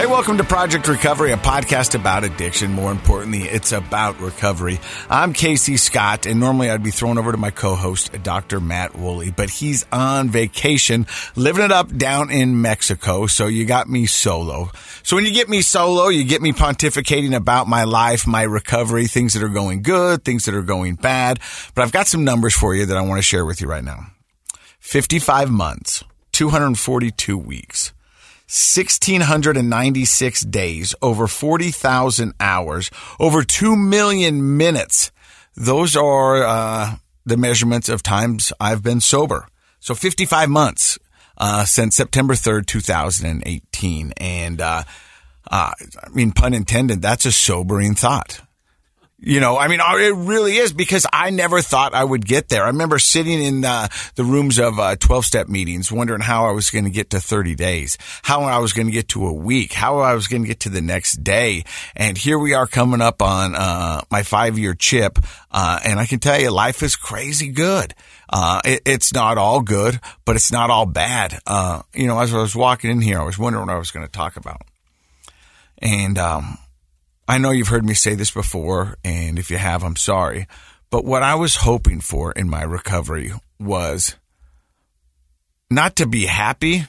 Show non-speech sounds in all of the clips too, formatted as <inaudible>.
Hey, welcome to Project Recovery, a podcast about addiction. More importantly, it's about recovery. I'm Casey Scott, and normally I'd be thrown over to my co-host, Dr. Matt Woolley, but he's on vacation, living it up down in Mexico. So you got me solo. So when you get me solo, you get me pontificating about my life, my recovery, things that are going good, things that are going bad. But I've got some numbers for you that I want to share with you right now. 55 months, 242 weeks. 1,696 days, over 40,000 hours, over 2 million minutes. Those are uh, the measurements of times I've been sober. So 55 months uh, since September 3rd, 2018. And uh, uh, I mean, pun intended, that's a sobering thought. You know, I mean, it really is because I never thought I would get there. I remember sitting in uh, the rooms of 12 uh, step meetings wondering how I was going to get to 30 days, how I was going to get to a week, how I was going to get to the next day. And here we are coming up on uh, my five year chip. Uh, and I can tell you, life is crazy good. It, it's not all good, but it's not all bad. You know, as I was walking in here, I was wondering what I was going to talk about. And, um, I know you've heard me say this before, and if you have, I'm sorry. But what I was hoping for in my recovery was not to be happy,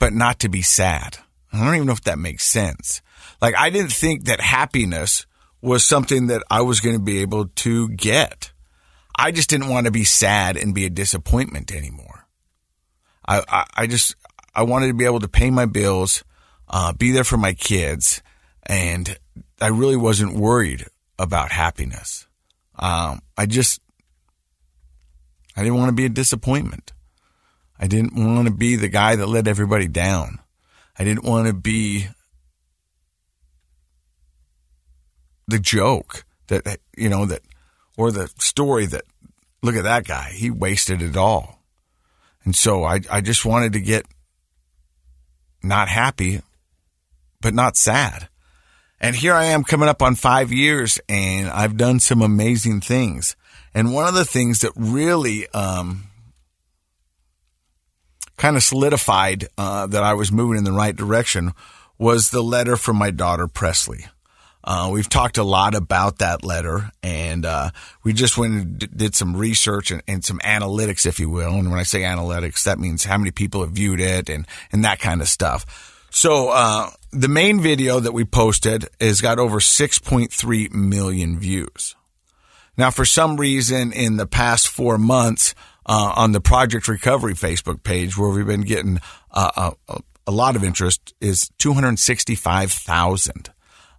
but not to be sad. I don't even know if that makes sense. Like, I didn't think that happiness was something that I was going to be able to get. I just didn't want to be sad and be a disappointment anymore. I, I, I just, I wanted to be able to pay my bills, uh, be there for my kids, and I really wasn't worried about happiness. Um, I just, I didn't want to be a disappointment. I didn't want to be the guy that let everybody down. I didn't want to be the joke that, you know, that, or the story that, look at that guy. He wasted it all. And so I, I just wanted to get not happy, but not sad. And here I am coming up on five years and I've done some amazing things. And one of the things that really, um, kind of solidified, uh, that I was moving in the right direction was the letter from my daughter Presley. Uh, we've talked a lot about that letter and, uh, we just went and did some research and, and, some analytics, if you will. And when I say analytics, that means how many people have viewed it and, and that kind of stuff. So, uh, the main video that we posted has got over 6.3 million views. Now, for some reason, in the past four months, uh, on the Project Recovery Facebook page, where we've been getting uh, a, a, lot of interest, is 265,000.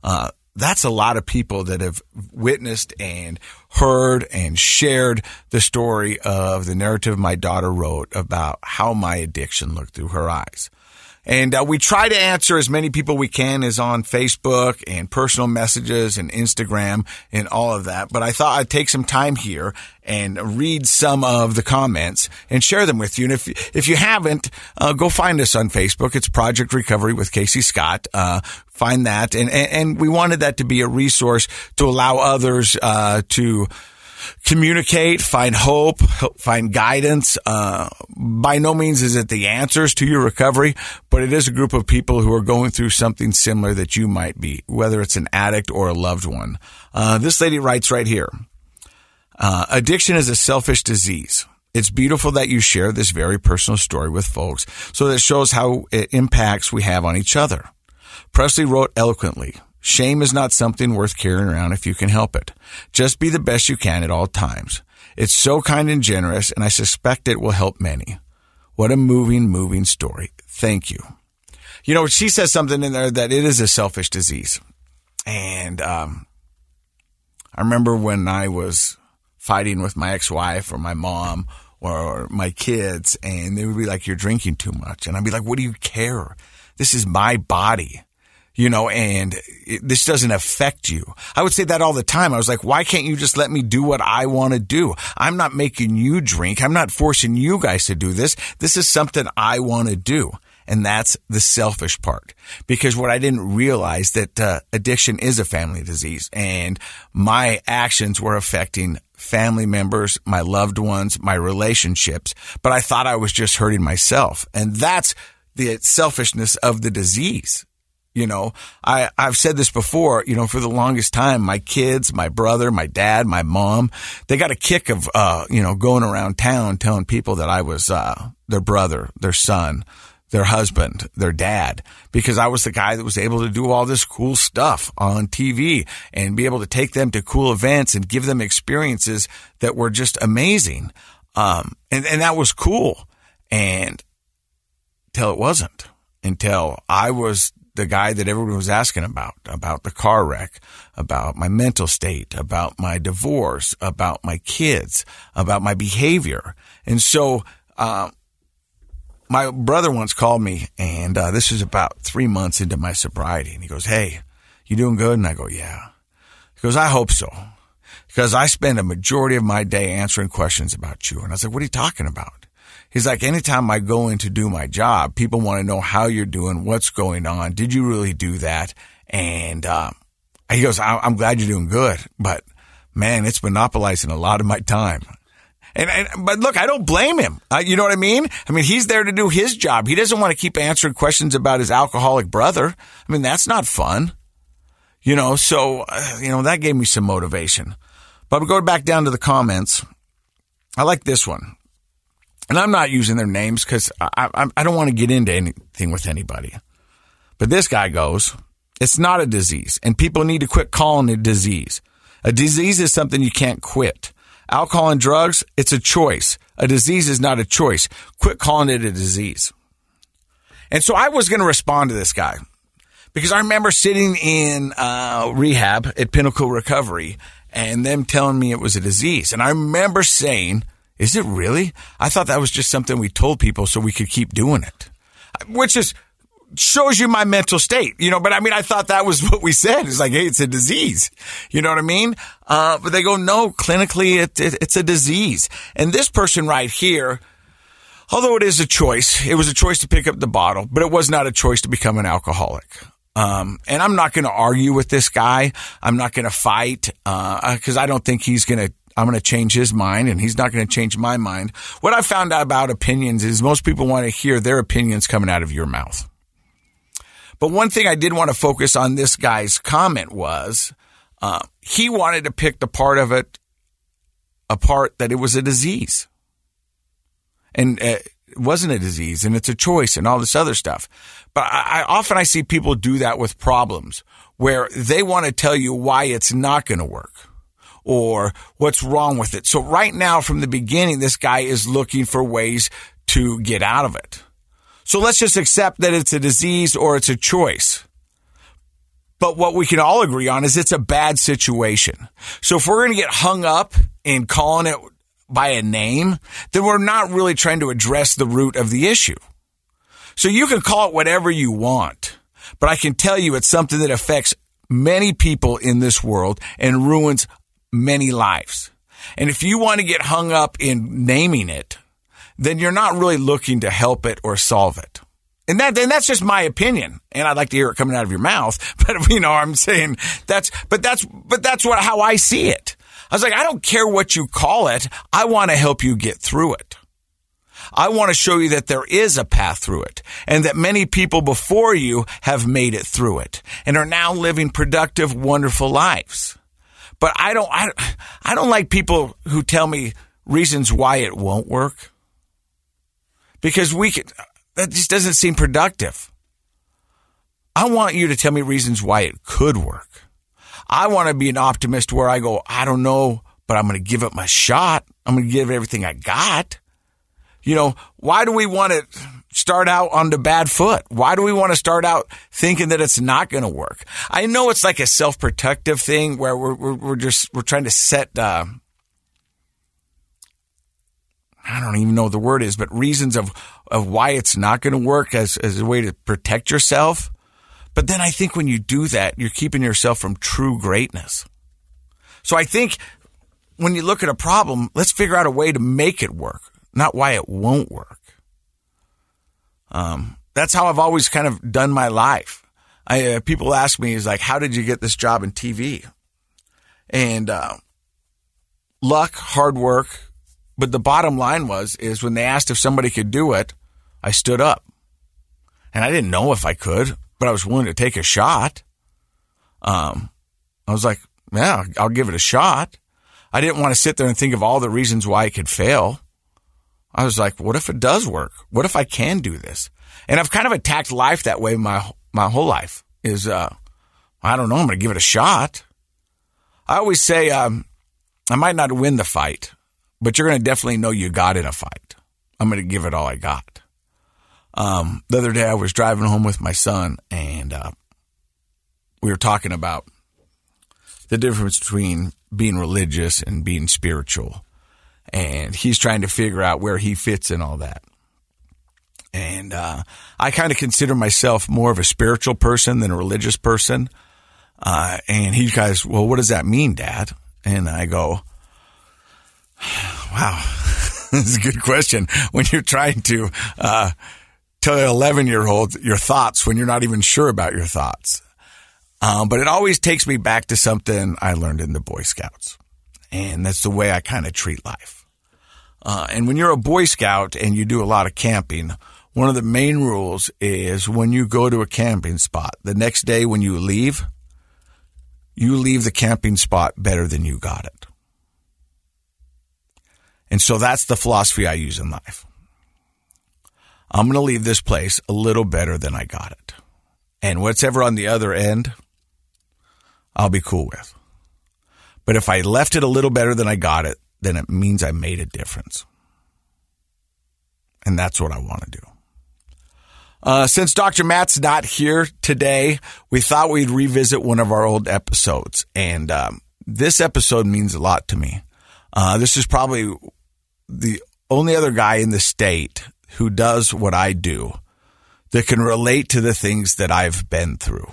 Uh, that's a lot of people that have witnessed and heard and shared the story of the narrative my daughter wrote about how my addiction looked through her eyes. And uh, we try to answer as many people we can as on Facebook and personal messages and Instagram and all of that. But I thought I'd take some time here and read some of the comments and share them with you. And if if you haven't, uh, go find us on Facebook. It's Project Recovery with Casey Scott. Uh, find that, and, and, and we wanted that to be a resource to allow others uh, to communicate, find hope, find guidance. Uh, by no means is it the answers to your recovery, but it is a group of people who are going through something similar that you might be, whether it's an addict or a loved one. Uh, this lady writes right here. Uh, addiction is a selfish disease. It's beautiful that you share this very personal story with folks so that shows how it impacts we have on each other. Presley wrote eloquently, Shame is not something worth carrying around if you can help it. Just be the best you can at all times. It's so kind and generous, and I suspect it will help many. What a moving, moving story. Thank you. You know, she says something in there that it is a selfish disease. And um, I remember when I was fighting with my ex-wife or my mom or my kids, and they would be like, "You're drinking too much," and I'd be like, "What do you care? This is my body." You know, and it, this doesn't affect you. I would say that all the time. I was like, why can't you just let me do what I want to do? I'm not making you drink. I'm not forcing you guys to do this. This is something I want to do. And that's the selfish part. Because what I didn't realize that uh, addiction is a family disease and my actions were affecting family members, my loved ones, my relationships, but I thought I was just hurting myself. And that's the selfishness of the disease You know, I, I've said this before, you know, for the longest time, my kids, my brother, my dad, my mom, they got a kick of, uh, you know, going around town telling people that I was, uh, their brother, their son, their husband, their dad, because I was the guy that was able to do all this cool stuff on TV and be able to take them to cool events and give them experiences that were just amazing. Um, and, and that was cool. And till it wasn't until I was the guy that everyone was asking about, about the car wreck, about my mental state, about my divorce, about my kids, about my behavior. And so, uh, my brother once called me, and uh, this is about three months into my sobriety, and he goes, "Hey, you doing good?" And I go, "Yeah." He goes, "I hope so." Because I spend a majority of my day answering questions about you. And I was like, what are you talking about? He's like, anytime I go in to do my job, people want to know how you're doing, what's going on. Did you really do that? And, um, he goes, I'm glad you're doing good, but man, it's monopolizing a lot of my time. And, and, but look, I don't blame him. Uh, you know what I mean? I mean, he's there to do his job. He doesn't want to keep answering questions about his alcoholic brother. I mean, that's not fun. You know, so, uh, you know, that gave me some motivation. But we go back down to the comments. I like this one. And I'm not using their names because I, I, I don't want to get into anything with anybody. But this guy goes, it's not a disease, and people need to quit calling it a disease. A disease is something you can't quit. Alcohol and drugs, it's a choice. A disease is not a choice. Quit calling it a disease. And so I was going to respond to this guy because I remember sitting in uh, rehab at Pinnacle Recovery and them telling me it was a disease. And I remember saying, is it really? I thought that was just something we told people so we could keep doing it, which is shows you my mental state, you know, but I mean, I thought that was <laughs> what we said. It's like, hey, it's a disease. You know what I mean? Uh, but they go, no, clinically, it, it, it's a disease. And this person right here, although it is a choice, it was a choice to pick up the bottle, but it was not a choice to become an alcoholic. Um, and I'm not going to argue with this guy. I'm not going to fight, uh, cause I don't think he's going to I'm going to change his mind and he's not going to change my mind. What I found out about opinions is most people want to hear their opinions coming out of your mouth. But one thing I did want to focus on this guy's comment was uh, he wanted to pick the part of it apart that it was a disease. And uh, it wasn't a disease and it's a choice and all this other stuff. But I, I often I see people do that with problems where they want to tell you why it's not going to work or what's wrong with it. So right now from the beginning, this guy is looking for ways to get out of it. So let's just accept that it's a disease or it's a choice. But what we can all agree on is it's a bad situation. So if we're going to get hung up in calling it by a name, then we're not really trying to address the root of the issue. So you can call it whatever you want, but I can tell you it's something that affects many people in this world and ruins many lives. And if you want to get hung up in naming it, then you're not really looking to help it or solve it. And that, and that's just my opinion. And I'd like to hear it coming out of your mouth. <laughs> But, you know, I'm saying that's, but that's, but that's what, how I see it. I was like, I don't care what you call it. I want to help you get through it. I want to show you that there is a path through it and that many people before you have made it through it and are now living productive, wonderful lives. But I don't, I, I don't like people who tell me reasons why it won't work because we can, that just doesn't seem productive. I want you to tell me reasons why it could work. I want to be an optimist where I go, I don't know, but I'm going to give it my shot. I'm going to give everything I got. You know, why do we want to start out on the bad foot? Why do we want to start out thinking that it's not going to work? I know it's like a self-protective thing where we're, we're, we're just, we're trying to set, uh, I don't even know what the word is, but reasons of, of why it's not going to work as, as a way to protect yourself. But then I think when you do that, you're keeping yourself from true greatness. So I think when you look at a problem, let's figure out a way to make it work, not why it won't work. Um, that's how I've always kind of done my life. I, uh, people ask me, is like, how did you get this job in TV? And, uh, luck, hard work. But the bottom line was, is when they asked if somebody could do it, I stood up and I didn't know if I could. but I was willing to take a shot. Um, I was like, yeah, I'll give it a shot. I didn't want to sit there and think of all the reasons why it could fail. I was like, what if it does work? What if I can do this? And I've kind of attacked life that way my my whole life. Is uh, I don't know. I'm going to give it a shot. I always say um, I might not win the fight, but you're going to definitely know you got in a fight. I'm going to give it all I got. Um, the other day I was driving home with my son, and uh, we were talking about the difference between being religious and being spiritual. And he's trying to figure out where he fits in all that. And uh, I kind of consider myself more of a spiritual person than a religious person. Uh, and he goes, Well, what does that mean, Dad? And I go, <sighs> Wow, <laughs> this is a good question. When you're trying to uh, tell an 11 year old your thoughts when you're not even sure about your thoughts. Um, but it always takes me back to something I learned in the Boy Scouts. And that's the way I kind of treat life. Uh, and when you're a Boy Scout and you do a lot of camping, one of the main rules is when you go to a camping spot, the next day when you leave, you leave the camping spot better than you got it. And so that's the philosophy I use in life. I'm going to leave this place a little better than I got it. And what's ever on the other end, I'll be cool with. But if I left it a little better than I got it, then it means I made a difference. And that's what I want to do. Uh, since Dr. Matt's not here today, we thought we'd revisit one of our old episodes. And um, this episode means a lot to me. Uh, this is probably the only other guy in the state who does what I do that can relate to the things that I've been through.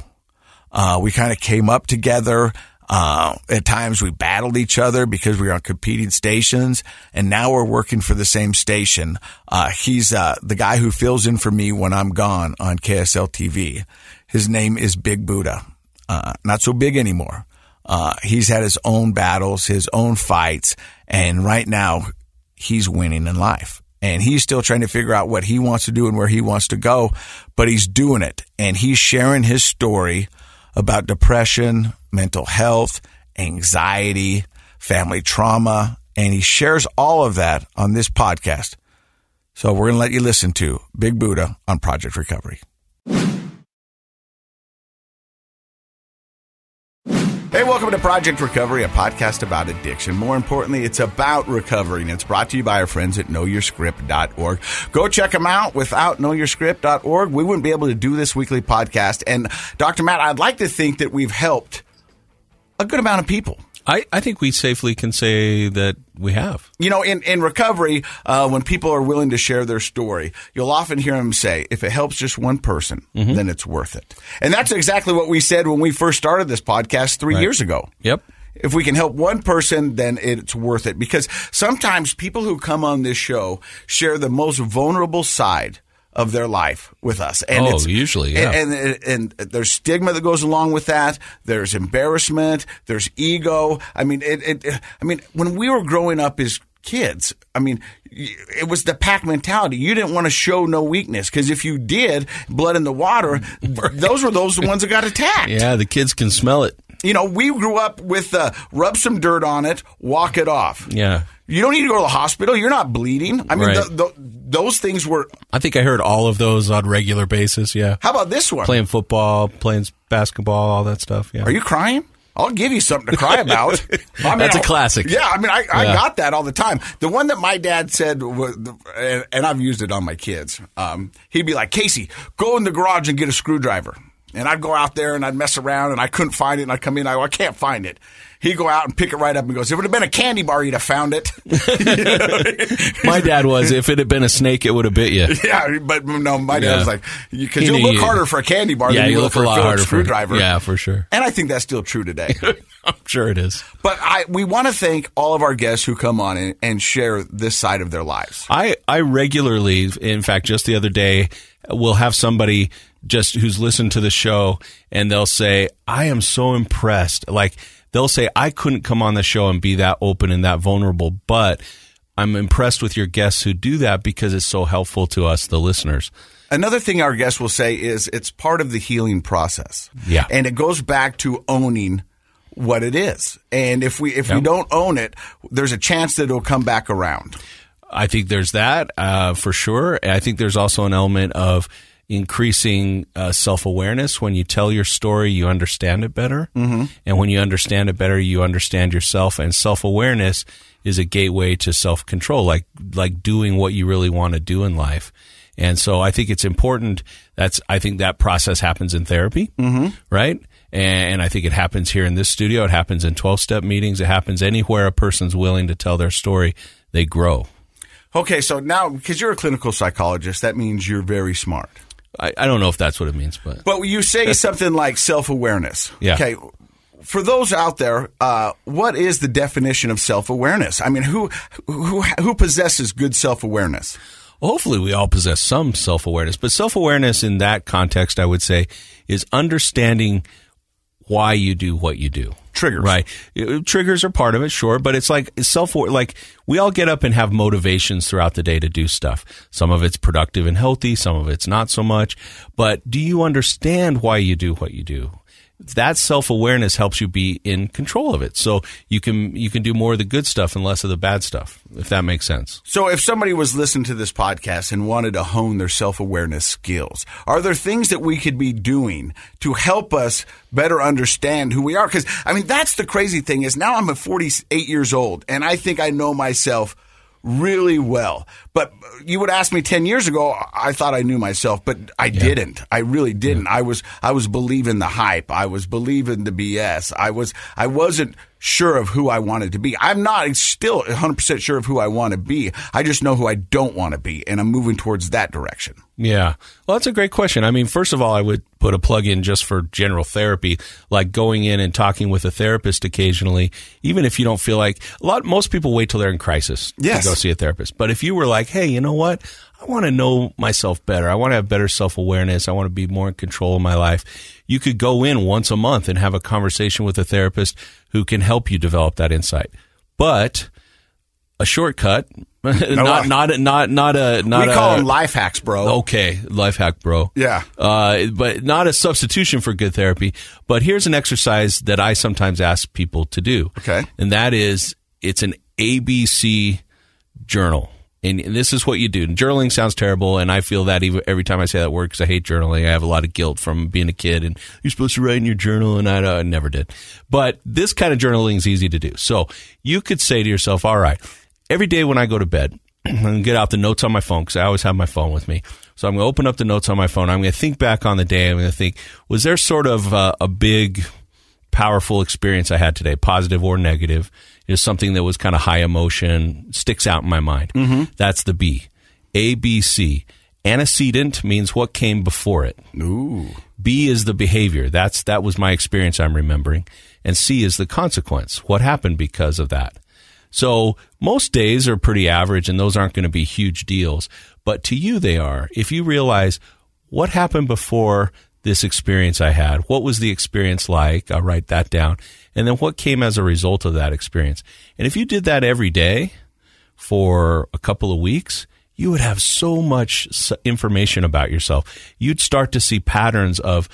Uh, we kind of came up together. Uh, at times we battled each other because we were on competing stations and now we're working for the same station. Uh, he's, uh, the guy who fills in for me when I'm gone on KSL TV. His name is Big Budha. Uh, not so big anymore. Uh, he's had his own battles, his own fights, and right now he's winning in life and he's still trying to figure out what he wants to do and where he wants to go, but he's doing it and he's sharing his story about depression, mental health, anxiety, family trauma, and he shares all of that on this podcast. So we're going to let you listen to Big Budha on Project Recovery. Hey, welcome to Project Recovery, a podcast about addiction. More importantly, it's about recovery, it's brought to you by our friends at knowyourscript.org. Go check them out. Without knowyourscript.org, we wouldn't be able to do this weekly podcast. And Dr. Matt, I'd like to think that we've helped a good amount of people. I, I think we safely can say that we have. You know, in, in recovery, uh, when people are willing to share their story, you'll often hear them say, if it helps just one person, mm-hmm. then it's worth it. And that's exactly what we said when we first started this podcast three right. years ago. Yep. If we can help one person, then it's worth it. Because sometimes people who come on this show share the most vulnerable side of their life with us. And oh, usually, yeah. And, and, and, there's stigma that goes along with that. There's embarrassment. There's ego. I mean, it, it, I mean, when we were growing up as kids, I mean, it was the pack mentality. You didn't want to show no weakness because if you did, blood in the water, <laughs> those were those the ones that got attacked. Yeah, the kids can smell it. You know, we grew up with uh, rub some dirt on it, walk it off. Yeah. You don't need to go to the hospital. You're not bleeding. I mean, right. the, the, those things were. I think I heard all of those on regular basis. Yeah. How about this one? Playing football, playing basketball, all that stuff. Yeah. Are you crying? I'll give you something to cry about. <laughs> I mean, That's a classic. Yeah, I mean, I, I got that all the time. The one that my dad said, and I've used it on my kids. Um, he'd be like, "Casey, go in the garage and get a screwdriver." And I'd go out there and I'd mess around and I couldn't find it. And I'd come in, I, I can't find it. He'd go out and pick it right up and goes, if it had been a candy bar, you'd have found it. <laughs> my dad was, if it had been a snake, it would have bit you. Yeah, but no, my dad yeah. was like, because you'll look you. harder for a candy bar yeah, than you look, look for a, lot harder screwdriver. For, yeah, for sure. And I think that's still true today. <laughs> I'm sure it is. But I, we want to thank all of our guests who come on and, and share this side of their lives. I, I regularly, in fact, just the other day, will have somebody just who's listened to the show and they'll say, I am so impressed. Like they'll say, I couldn't come on the show and be that open and that vulnerable, but I'm impressed with your guests who do that because it's so helpful to us, the listeners. Another thing our guests will say is it's part of the healing process. Yeah. And it goes back to owning what it is. And if we if we don't own it, there's a chance that it'll come back around. I think there's that uh, for sure. I think there's also an element of increasing uh, self awareness. When you tell your story, you understand it better, mm-hmm. and when you understand it better, you understand yourself. And self awareness is a gateway to self control, like like doing what you really want to do in life. And so I think it's important. That's I think that process happens in therapy, mm-hmm. right? And I think it happens here in this studio. It happens in twelve step meetings. It happens anywhere a person's willing to tell their story. They grow. Okay, so now because you're a clinical psychologist, that means you're very smart. I, I don't know if that's what it means, but But you say <laughs> something like self awareness. Yeah. Okay. For those out there, uh, what is the definition of self awareness? I mean, who who who possesses good self awareness? hopefully we all possess some self-awareness but self-awareness in that context i would say is understanding why you do what you do Triggers. right. Uh, triggers are part of it sure but it's like self like we all get up and have motivations throughout the day to do stuff. Some of it's productive and healthy some of it's not so much but do you understand why you do what you do that self-awareness helps you be in control of it so you can you can do more of the good stuff and less of the bad stuff if that makes sense So, if somebody was listening to this podcast and wanted to hone their self awareness skills, are there things that we could be doing to help us better understand who we are? Because, I mean, that's the crazy thing is now I'm at 48 years old and I think I know myself really well. But you would ask me 10 years ago, I thought I knew myself, but I didn't. I really didn't. I was, I was believing the hype. I was believing the BS. I was, I wasn't sure of who I wanted to be. I'm not still 100% sure of who I want to be. I just know who I don't want to be, and I'm moving towards that direction. Yeah. Well, that's a great question. I mean, first of all, I would put a plug in just for general therapy, like going in and talking with a therapist occasionally, even if you don't feel like a lot, most people wait till they're in crisis Yes. to go see a therapist. But if you were like, hey, you know what? I want to know myself better. I want to have better self awareness. I want to be more in control of my life. You could go in once a month and have a conversation with a therapist who can help you develop that insight. But a shortcut, <laughs> not, not, not, not a, not we a, call them life hacks, bro. Okay, life hack, bro. Yeah. Uh, but not a substitution for good therapy. But here's an exercise that I sometimes ask people to do. Okay. And that is, it's an ABC journal. And, this is what you do. And journaling sounds terrible, and I feel that every time I say that word because I hate journaling. I have a lot of guilt from being a kid, and you're supposed to write in your journal, and I, I never did. But this kind of journaling is easy to do. So you could say to yourself, all right, every day when I go to bed, <clears throat> I'm going to get out the notes on my phone because I always have my phone with me. So I'm going to open up the notes on my phone. I'm going to think back on the day. I'm going to think, was there sort of uh, a big, powerful experience I had today, positive or negative? Is something that was kind of high emotion, sticks out in my mind. Mm-hmm. That's the B. A, B, C. Antecedent means what came before it. Ooh. B is the behavior. That's that was my experience I'm remembering. And C is the consequence. What happened because of that? So most days are pretty average and those aren't going to be huge deals, but to you they are. If you realize what happened before this experience I had, what was the experience like? I'll write that down. And then what came as a result of that experience? And if you did that every day for a couple of weeks, you would have so much information about yourself. You'd start to see patterns of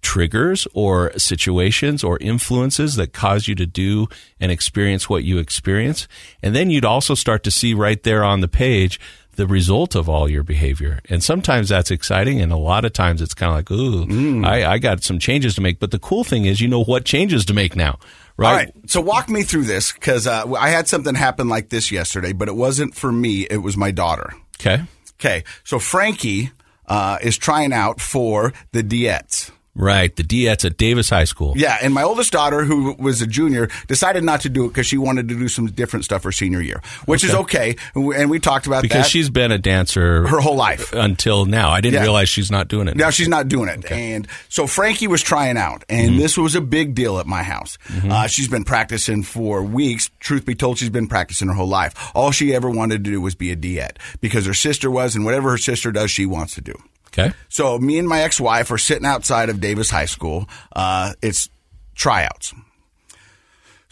triggers or situations or influences that cause you to do and experience what you experience. And then you'd also start to see right there on the page the result of all your behavior. And sometimes that's exciting. And a lot of times it's kind of like, ooh, I, I got some changes to make. But the cool thing is, you know what changes to make now, right? All right. So walk me through this because uh, I had something happen like this yesterday, but it wasn't for me. It was my daughter. Okay. Okay. So Frankie uh, is trying out for the Diettes. Right. The Diets at Davis High School. Yeah, and my oldest daughter, who was a junior, decided not to do it because she wanted to do some different stuff her senior year, which is okay. And we, and we talked about that. Because that she's been a dancer her whole life. until now. I didn't Yeah. realize she's not doing it. Now she's not doing it. And so Frankie was trying out, and Mm-hmm. this was a big deal at my house. Uh, she's been practicing for weeks. Truth be told, she's been practicing her whole life. All she ever wanted to do was be a diet because her sister was, and whatever her sister does, she wants to do. Okay. So me and my ex-wife are sitting outside of Davis High School. Uh, it's tryouts.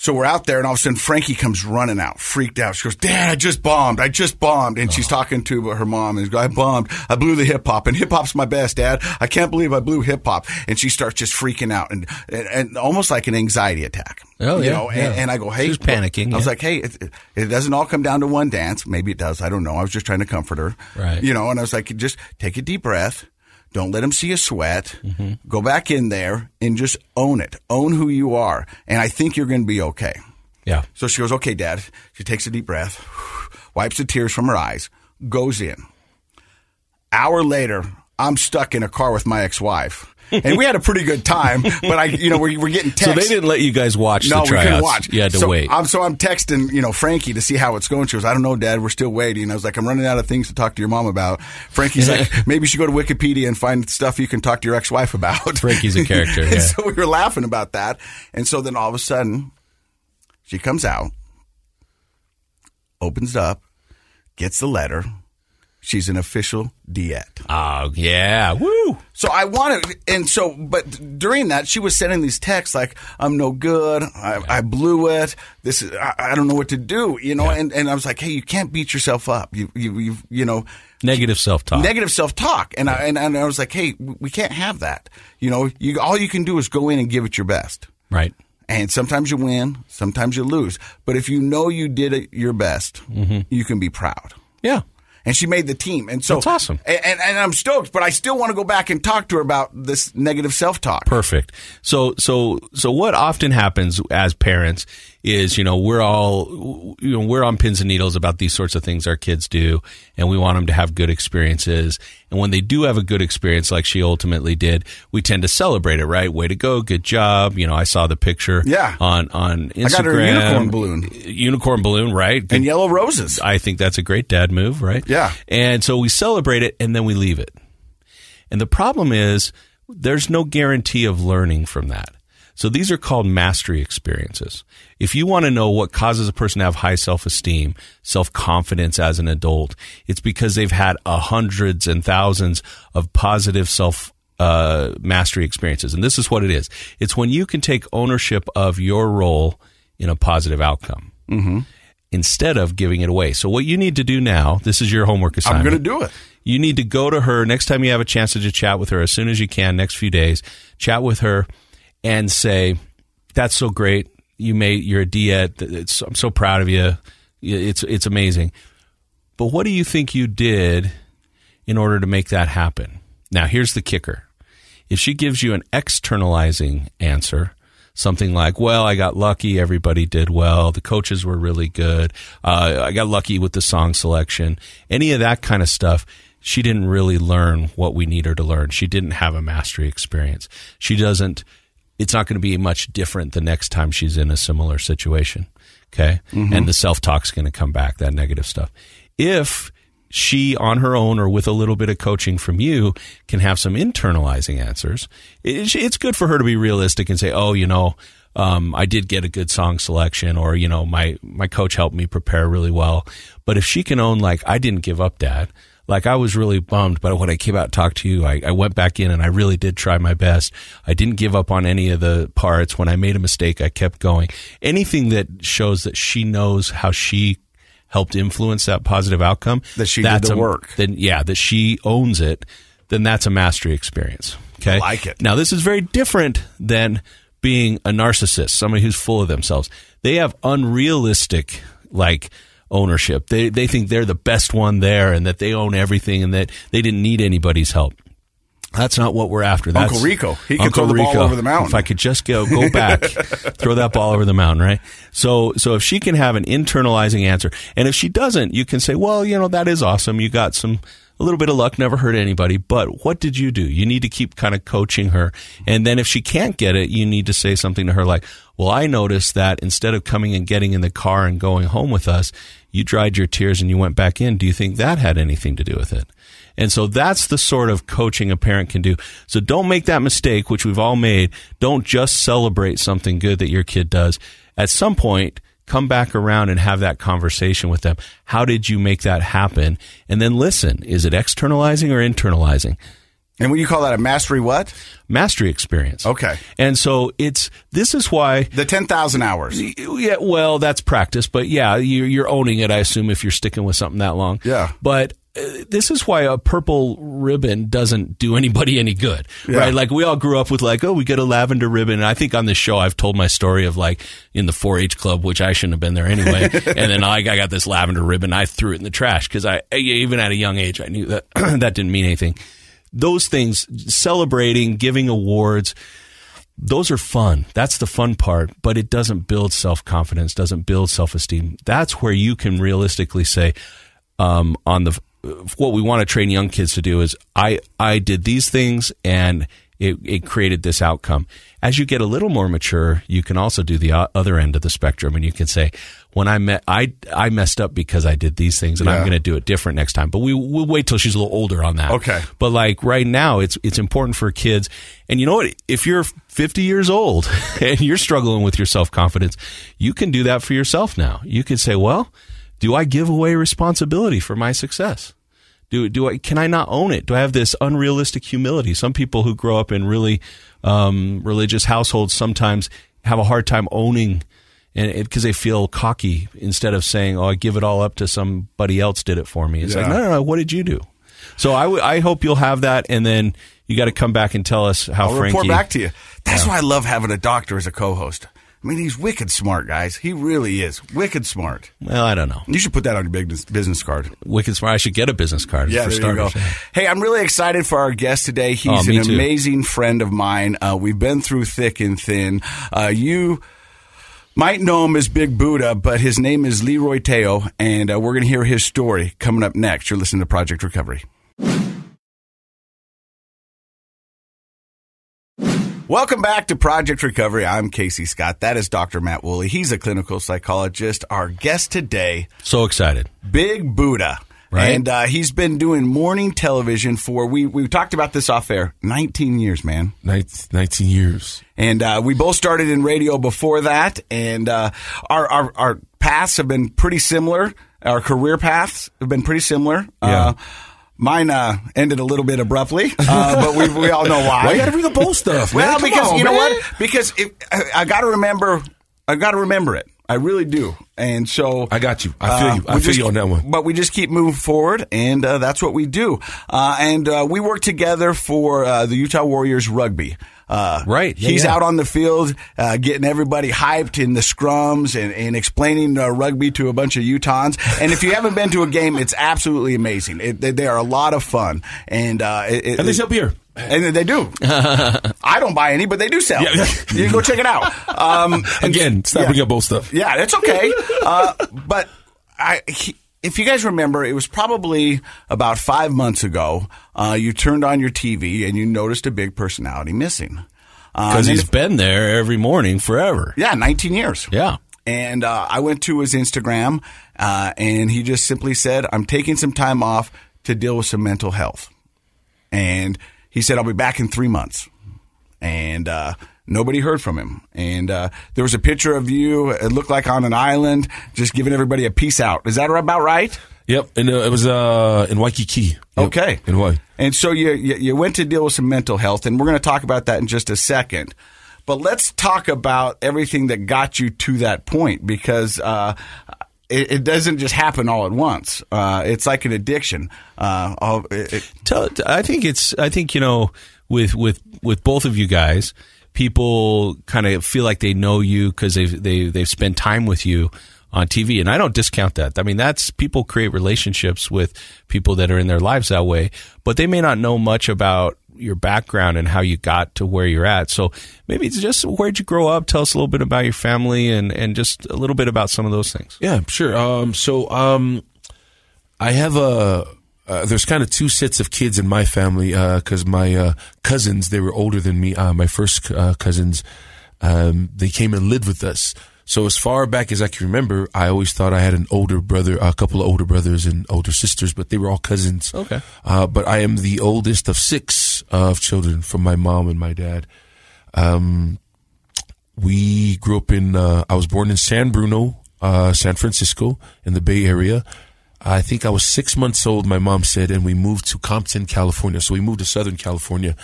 So we're out there, and all of a sudden Frankie comes running out, freaked out. She goes, "Dad, I just bombed. I just bombed." And she's uh-huh. talking to her mom, and goes, "I bombed. I blew the hip hop, and hip hop's my best, Dad. I can't believe I blew hip hop." And she starts just freaking out, and, and, and almost like an anxiety attack. Oh, you yeah, know. yeah. And, and I go, "Hey," She was panicking, I was yeah. like, "Hey, it, it doesn't all come down to one dance. Maybe it does. I don't know. I was just trying to comfort her, Right. You know." And I was like, "Just take a deep breath." Don't let them see you sweat. Mm-hmm. Go back in there and just own it. Own who you are. And I think you're going to be okay. Yeah. So she goes, okay, dad. She takes a deep breath, wipes the tears from her eyes, goes in. Hour later, I'm stuck in a car with my ex-wife. And we had a pretty good time, but I, you know, we're, we're getting So they didn't let you guys watch no, we couldn't watch. You had to so wait. I'm, so I'm texting, you know, Frankie to see how it's going. She goes, I don't know, Dad. We're still waiting. I was like, I'm running out of things to talk to your mom about. Frankie's like, <laughs> maybe you should go to Wikipedia and find stuff you can talk to your ex-wife about. Frankie's a <laughs> character, And yeah. so we were laughing about that. And so then all of a sudden, she comes out, opens up, gets the letter. She's an official diet. oh, yeah. Woo. So I wanted, and so, but during that, she was sending these texts like, "I'm no good. I, I blew it. This is, I, I don't know what to do." You know, Yeah. and, and I was like, "Hey, you can't beat yourself up. You, you, you, you know, Negative self talk. negative self talk." And I, and, and I was like, "Hey, we can't have that. You know, you all you can do is go in and give it your best." right. And sometimes you win, sometimes you lose. But if you know you did it your best, mm-hmm. you can be proud Yeah. And she made the team. And so That's awesome. And, and, and I'm stoked, but I still want to go back and talk to her about this negative self talk. Perfect. So, so, so what often happens as parents is, you know, we're all, you know, we're on pins and needles about these sorts of things our kids do, and we want them to have good experiences. And when they do have a good experience, like she ultimately did, we tend to celebrate it, right? Way to go, good job. You know, I saw the picture, Yeah. on on Instagram. I got her a unicorn balloon. unicorn balloon, right? Good And yellow roses. I think that's a great dad move, right? Yeah. And so we celebrate it and then we leave it. And the problem is there's no guarantee of learning from that. So these are called mastery experiences. If you want to know what causes a person to have high self-esteem, self-confidence as an adult, it's because they've had hundreds and thousands of positive self uh, mastery experiences. And this is what it is. It's when you can take ownership of your role in a positive outcome instead of giving it away. So what you need to do now, this is your homework assignment. I'm going to do it. You need to go to her next time you have a chance to just chat with her as soon as you can, next few days, chat with her and say, that's so great. You made, you're a diet. It's, I'm so proud of you. It's, it's amazing. But what do you think you did in order to make that happen? Now, here's the kicker. If she gives you an externalizing answer, something like, well, I got lucky, everybody did well, the coaches were really good, uh, I got lucky with the song selection, any of that kind of stuff, she didn't really learn what we need her to learn. She didn't have a mastery experience. She doesn't, it's not going to be much different the next time she's in a similar situation. Okay. And the self talk's going to come back, that negative stuff. If she on her own or with a little bit of coaching from you can have some internalizing answers, it's good for her to be realistic and say, oh, you know, um, I did get a good song selection or, you know, my, my coach helped me prepare really well. But if she can own, like, I didn't give up, dad. Like I was really bummed, but when I came out and talked to you, I, I went back in and I really did try my best. I didn't give up on any of the parts. When I made a mistake, I kept going. Anything that shows that she knows how she helped influence that positive outcome, That she did the a- work. Then yeah, that she owns it. Then that's a mastery experience. Okay, I like it. Now this is very different than being a narcissist, somebody who's full of themselves. They have unrealistic like ownership. They they think they're the best one there and that they own everything and that they didn't need anybody's help. That's not what we're after. That's Uncle Rico. He can throw the ball over the mountain. If I could just go go back, <laughs> throw that ball over the mountain, right? So so if she can have an internalizing answer, and if she doesn't, you can say, well, you know, that is awesome. You got some a little bit of luck, never hurt anybody. But what did you do? You need to keep kind of coaching her, and then if she can't get it, you need to say something to her like, well, I noticed that instead of coming and getting in the car and going home with us, you dried your tears and you went back in. Do you think that had anything to do with it? And so that's the sort of coaching a parent can do. So don't make that mistake, which we've all made. Don't just celebrate something good that your kid does. At some point, come back around and have that conversation with them. How did you make that happen? And then listen. Is it externalizing or internalizing? And when you call that a mastery what? Mastery experience. Okay. And so it's this is why The 10,000 hours. yeah, well, that's practice, but yeah, you're, you're owning it. I assume if you're sticking with something that long. Yeah. But uh, this is why a purple ribbon doesn't do anybody any good, Yeah. right? Like we all grew up with like, oh, we get a lavender ribbon. And I think on this show, I've told my story of like in the 4-H club, which I shouldn't have been there anyway. <laughs> and then I, I got this lavender ribbon. I threw it in the trash because I, even at a young age, I knew that <clears throat> that didn't mean anything. Those things, celebrating, giving awards, those are fun. That's the fun part, but it doesn't build self confidence, doesn't build self esteem. That's where you can realistically say, um, on the what we want to train young kids to do is I I did these things and it, it created this outcome. As you get a little more mature, you can also do the other end of the spectrum, and you can say, "When I met, I I messed up because I did these things, and I'm going to do it different next time." But we we'll wait till she's a little older on that. Okay. But like right now, it's it's important for kids. And you know what? If you're 50 years old <laughs> and you're struggling with your self confidence, you can do that for yourself now. You can say, "Well, do I give away responsibility for my success?" Do do I can I not own it? Do I have this unrealistic humility? Some people who grow up in really um, religious households sometimes have a hard time owning, and because they feel cocky instead of saying, "Oh, I give it all up to somebody else did it for me." It's like, no, no, no. What did you do? So I, w- I hope you'll have that, and then you got to come back and tell us how I'll Frankie. report back to you. That's why I love having a doctor as a co-host. I mean, he's wicked smart, guys. He really is wicked smart. Well, I don't know. You should put that on your business business card. Wicked smart. I should get a business card. Yeah, for there you go. Hey, I'm really excited for our guest today. He's Oh, an too. amazing friend of mine. Uh, we've been through thick and thin. Uh, you might know him as Big Budha, but his name is Leroy Teo, and uh, we're going to hear his story coming up next. You're listening to Project Recovery. Welcome back to Project Recovery. I'm Casey Scott. That is Dr. Matt Woolley. He's a clinical psychologist. Our guest today, So excited. Big Budha. Right. And uh, he's been doing morning television for, we, we talked about this off air, 19 years, man. 19 years. And uh, we both started in radio before that, and uh, our, our our paths have been pretty similar. Our career paths have been pretty similar. Yeah. Uh, mine uh, ended a little bit abruptly, uh, <laughs> but we we all know why. Why you gotta bring the old stuff, man? well, Come because on, you know man. what? Because it, I, I got to remember. I got to remember it. I really do. And so I got you. I feel you. I feel you on that one. But we just keep moving forward, and uh, that's what we do. Uh, and uh, we work together for uh, the Utah Warriors rugby. Uh, Right. Yeah, he's yeah. out on the field uh, getting everybody hyped in the scrums and, and explaining uh, rugby to a bunch of Utahns. And if you haven't been to a game, it's absolutely amazing. It, they, they are a lot of fun. And uh, it, it- And they sell beer. And they do. <laughs> I don't buy any, but they do sell. Yeah. <laughs> You can go check it out. Um, and- Again, stop yeah. bringing up old stuff. Yeah, that's okay. Uh, but I, he, if you guys remember, it was probably about five months ago. Uh, you turned on your TV and you noticed a big personality missing. Uh, Because and he's if- been there every morning forever. yeah, 19 years. Yeah. And uh, I went to his Instagram, uh, and he just simply said, "I'm taking some time off to deal with some mental health." And he said, "I'll be back in three months." And uh, nobody heard from him. And uh, there was a picture of you. It looked like on an island, just giving everybody a peace out. Is that about right? Yep. And uh, it was uh, in Waikiki. Yep. Okay. In Hawaii. And so you, you you went to deal with some mental health, and we're going to talk about that in just a second. But let's talk about everything that got you to that point, because uh, it, it doesn't just happen all at once. Uh, it's like an addiction. Uh, it, Tell, I think it's. I think you know, with with with both of you guys, people kind of feel like they know you because they've they they've spent time with you on TV, and I don't discount that. I mean, that's people create relationships with people that are in their lives that way, but they may not know much about your background and how you got to where you're at. So maybe it's just where'd you grow up? Tell us a little bit about your family and and just a little bit about some of those things. Yeah, sure. Um, so um, I have a. Uh, there's kind of two sets of kids in my family because my uh, cousins they were older than me. Uh, my first uh, cousins um, they came and lived with us. So as far back as I can remember, I always thought I had an older brother, a couple of older brothers and older sisters, but they were all cousins. Okay. Uh, but I am the oldest of six of children from my mom and my dad. Um, we grew up in. Uh, I was born in San Bruno, uh, San Francisco, in the Bay Area. I think I was six months old, my mom said, and we moved to Compton, California. So we moved to Southern California.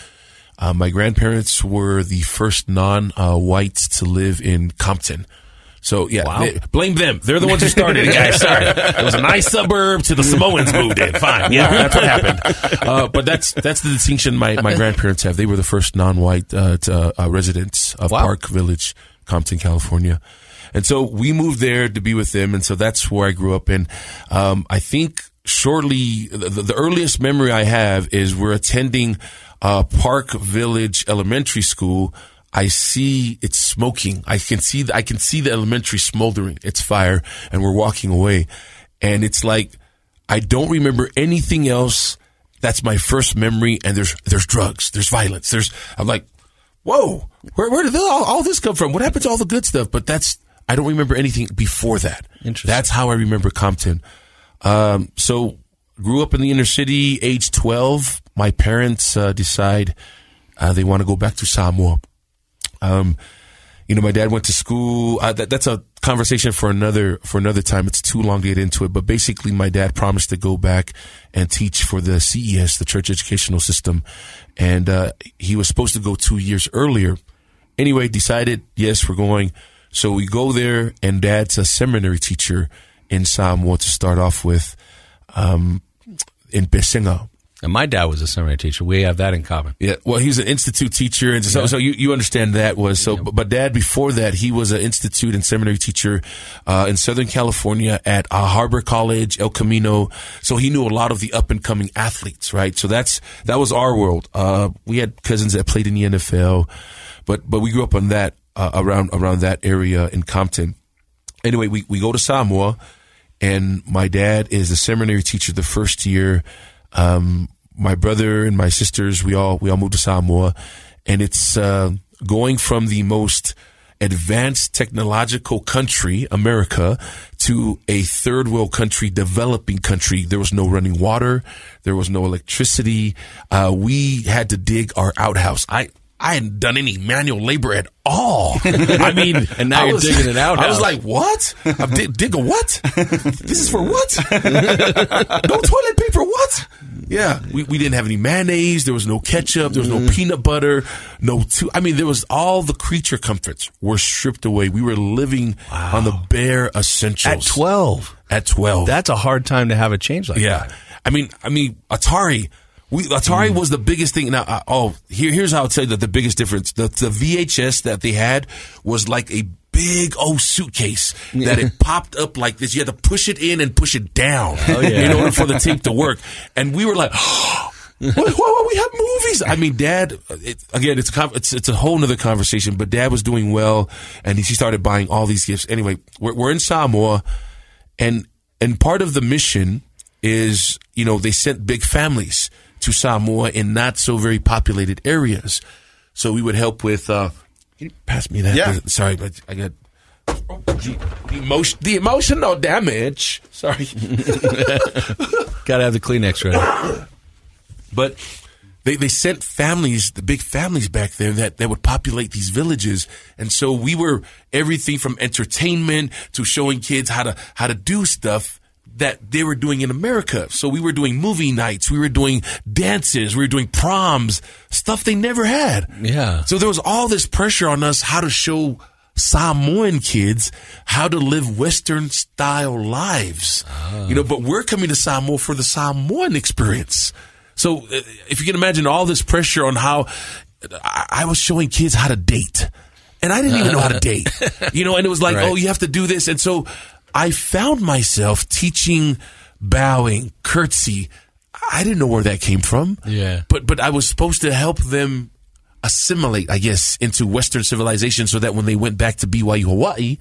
Uh, my grandparents were the first non uh, whites to live in Compton. So yeah, they- blame them. They're the ones who started it, guys. Sorry, it was a nice suburb to the Samoans moved in. Fine, yeah, that's what happened. <laughs> Uh, but that's that's the distinction my, my grandparents have. They were the first non-white uh, to, uh, residents of Wow. Park Village, Compton, California. And so we moved there to be with them, and so that's where I grew up. And um, I think shortly, the, the earliest memory I have is we're attending uh, Park Village Elementary School. I see it's smoking. I can see the, I can see the elementary smoldering. It's fire, and we're walking away, and it's like I don't remember anything else. That's my first memory, and there's there's drugs, there's violence, there's. I'm like, whoa, where where did all, all this come from? What happened to all the good stuff? But that's I don't remember anything before that. Interesting. That's how I remember Compton. Um, so grew up in the inner city. Age twelve, my parents uh, decide uh, they want to go back to Samoa. Um, you know, my dad went to school. Uh, that, that's a conversation for another for another time. It's too long to get into it. But basically, my dad promised to go back and teach for the CES, the Church Educational System, and uh, he was supposed to go two years earlier. Anyway, decided yes, we're going. So we go there, and dad's a seminary teacher in Samoa to start off with, um, in Pesega. And my dad was a seminary teacher. We have that in common. Yeah, well, he's an institute teacher, and so so you, you understand that was so. But, but dad, before that, he was an institute and seminary teacher uh, in Southern California at uh, Harbor College, El Camino. So he knew a lot of the up and coming athletes, right? So that's that was our world. Uh, we had cousins that played in the NFL, but but we grew up on that uh, around around that area in Compton. Anyway, we we go to Samoa, and my dad is a seminary teacher the first year. Um, my brother and my sisters, we all we all moved to Samoa, and it's uh, going from the most advanced technological country, America, to a third world country, developing country. There was no running water, there was no electricity. Uh, we had to dig our outhouse. I. I hadn't done any manual labor at all. <laughs> I mean, And now I you're was- digging an outhouse. <laughs> I was like, what? I'm dig, dig a what? This is for what? <laughs> no toilet paper. What? Yeah, we, we didn't have any mayonnaise. There was no ketchup. There was no peanut butter. No, two. I mean, there was all the creature comforts were stripped away. We were living on the bare essentials At 12. At twelve, That's a hard time to have a change like yeah. that. Yeah, I mean, I mean, Atari. We Atari was the biggest thing. Now, uh, oh, here, here's how I'll tell you that the biggest difference. The the VHS that they had was like a big old suitcase that it popped up like this. You had to push it in and push it down in order for the tape to work. And we were like. <gasps> What, what, we have movies. I mean, Dad. It, again, it's a it's it's a whole nother conversation. But Dad was doing well, and he, he started buying all these gifts. Anyway, we're, we're in Samoa, and and part of the mission is you know they sent big families to Samoa in not so very populated areas, so we would help with. Uh, can you pass me that? Yeah. Sorry, but I got. oh, the, the emotion, the emotional damage. Sorry. <laughs> Got to have the Kleenex ready. <coughs> But they, they sent families, the big families back there that, that would populate these villages. And so we were everything from entertainment to showing kids how to, how to do stuff that they were doing in America. So we were doing movie nights. We were doing dances. We were doing proms, stuff they never had. Yeah. So there was all this pressure on us how to show Samoan kids how to live Western style lives. You know, but we're coming to Samoa for the Samoan experience. So uh, if you can imagine all this pressure on how I, I was showing kids how to date and I didn't even know how to date, <laughs> you know, and it was like, Right. oh, you have to do this. And so I found myself teaching bowing, curtsy. I didn't know where that came from. Yeah. But but I was supposed to help them assimilate, I guess, into Western civilization so that when they went back to BYU Hawaii,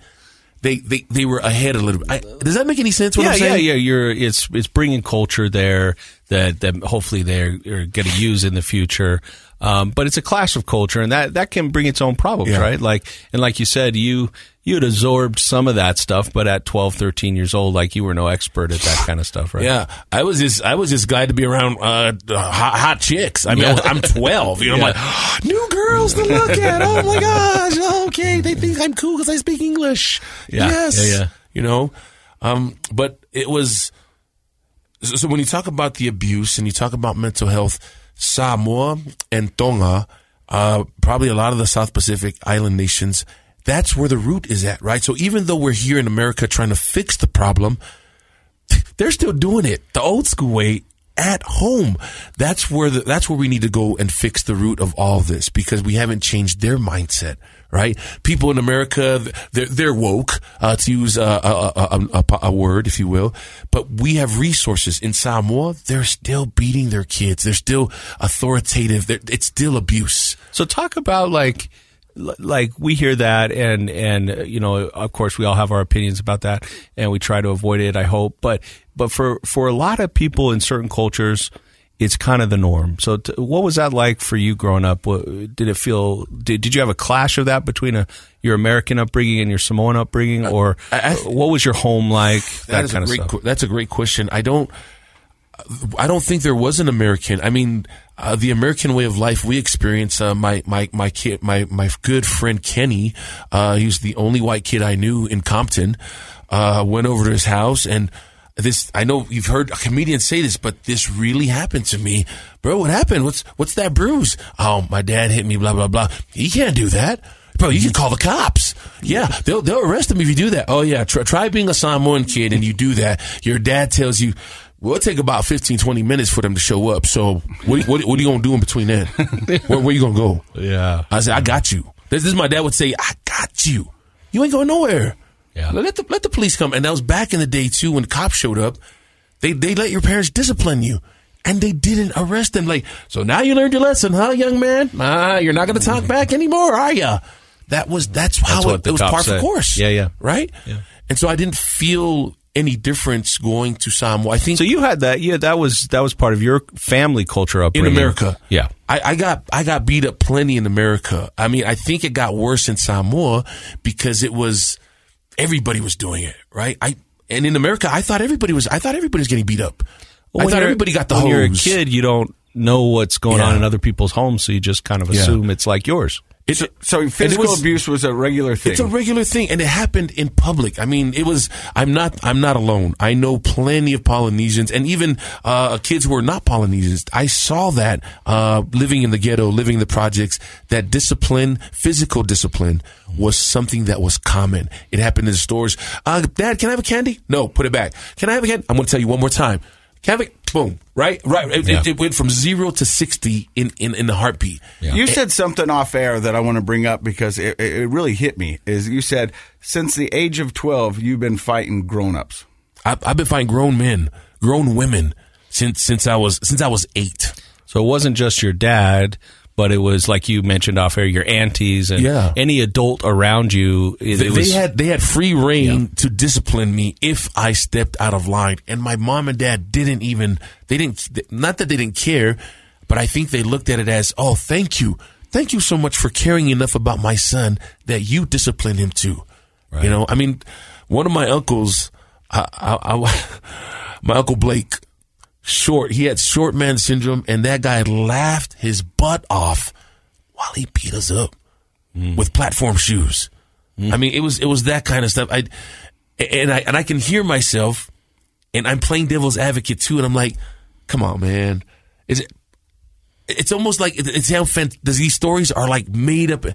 they, they, they were ahead a little bit. I, does that make any sense what yeah, I'm yeah, saying? yeah. You're it's it's bringing culture there that that hopefully they're, are going to use in the future. Um, but it's a clash of culture, and that that can bring its own problems, Yeah. right? Like and like you said, you you had absorbed some of that stuff, but at 12, 13 years old, like you were no expert at that kind of stuff, right? Yeah, I was just I was just glad to be around uh, hot, hot chicks. I mean, Yeah. I'm 12. You know, I'm like <laughs> new girls to look at. Oh my <laughs> gosh, okay, they think I'm cool because I speak English. Yeah, yes, yeah, yeah. You know, um, but it was So, so when you talk about the abuse and you talk about mental health, Samoa and Tonga, uh, probably a lot of the South Pacific island nations, that's where the root is at, right? So even though we're here in America trying to fix the problem, <laughs> they're still doing it the old school way at home. That's where the, that's where we need to go and fix the root of all this because we haven't changed their mindset. Right? People in America, they're, they're woke, uh, to use a, a, a, a, word, if you will. But we have resources in Samoa. They're still beating their kids. They're still authoritative. They're, it's still abuse. So talk about like, like we hear that and and uh, you know of course we all have our opinions about that and we try to avoid it i hope. But but for for a lot of people in certain cultures it's kind of the norm. So t- what was that like for you growing up? What, did it feel did, did you have a clash of that between a your american upbringing and your samoan upbringing? Uh, or I, I, what was your home like? <sighs> That, that kind of stuff. that's a great question. I don't I don't think there was an American. I mean, uh, the American way of life we experience. Uh, my my my kid, my my good friend Kenny. Uh, he was the only white kid I knew in Compton. Uh, went over to his house and this. I know you've heard comedians say this, but this really happened to me, bro. What happened? What's what's that bruise? Oh, my dad hit me. Blah blah blah. He can't do that. Bro, you can call the cops. Yeah, they'll they'll arrest him if you do that. Oh yeah, try, try being a Samoan kid and you do that. Your dad tells you, well, it'll take about 15, 20 minutes for them to show up. So what, what, what are you going to do in between then? <laughs> where, where you going to go? Yeah. I said, I got you. This, this is my dad would say, I got you. You ain't going nowhere. Yeah. Let the, let the police come. And that was back in the day too when the cops showed up. They, they let your parents discipline you and they didn't arrest them. Like, so now you learned your lesson, huh, young man? Ah, you're not going to talk back anymore, are you? That was, that's how that's it, it was par for course. Yeah, yeah. Right? Yeah. And so I didn't feel any difference going to Samoa. I think so. You had that. Yeah, that was that was part of your family culture upbringing in America. Yeah, I, I, got I got beat up plenty in America. I mean, I think it got worse in Samoa because it was everybody was doing it, right? I and in America, I thought everybody was. I thought everybody was getting beat up. Well, I thought everybody got the when hose. you're a kid, you don't know what's going yeah. on in other people's homes, so you just kind of assume yeah. it's like yours. It's, so, so physical was, abuse was a regular thing. It's a regular thing, and it happened in public. I mean, it was. I'm not. I'm not alone. I know plenty of Polynesians, and even uh, kids who are not Polynesians. I saw that uh, living in the ghetto, living in the projects. That discipline, physical discipline, was something that was common. It happened in the stores. Uh, Dad, can I have a candy? No, put it back. Can I have a candy? I'm going to tell you one more time. Kevin, boom, right, right. It, yeah. it, it, went from zero to sixty in in, in the heartbeat. Yeah. You said something off air that I want to bring up because it, it really hit me. Is you said since the age of twelve you've been fighting grown ups. I've, I've been fighting grown men, grown women since since I was since I was eight. So it wasn't just your dad but it was like you mentioned off air, your aunties and yeah. any adult around you. It, they, it was, they, had they had free reign yeah. to discipline me if I stepped out of line, and my mom and dad didn't even they didn't not that they didn't care, but I think they looked at it as oh thank you thank you so much for caring enough about my son that you discipline him too. Right. You know, I mean, one of my uncles, I, I, I, <laughs> my uncle Blake short. He had short man syndrome, and that guy laughed his butt off while he beat us up mm. with platform shoes. Mm. I mean, it was it was that kind of stuff. I and I and I can hear myself, and I'm playing devil's advocate too, and I'm like, come on, man, is it? It's almost like it's how these stories are like made up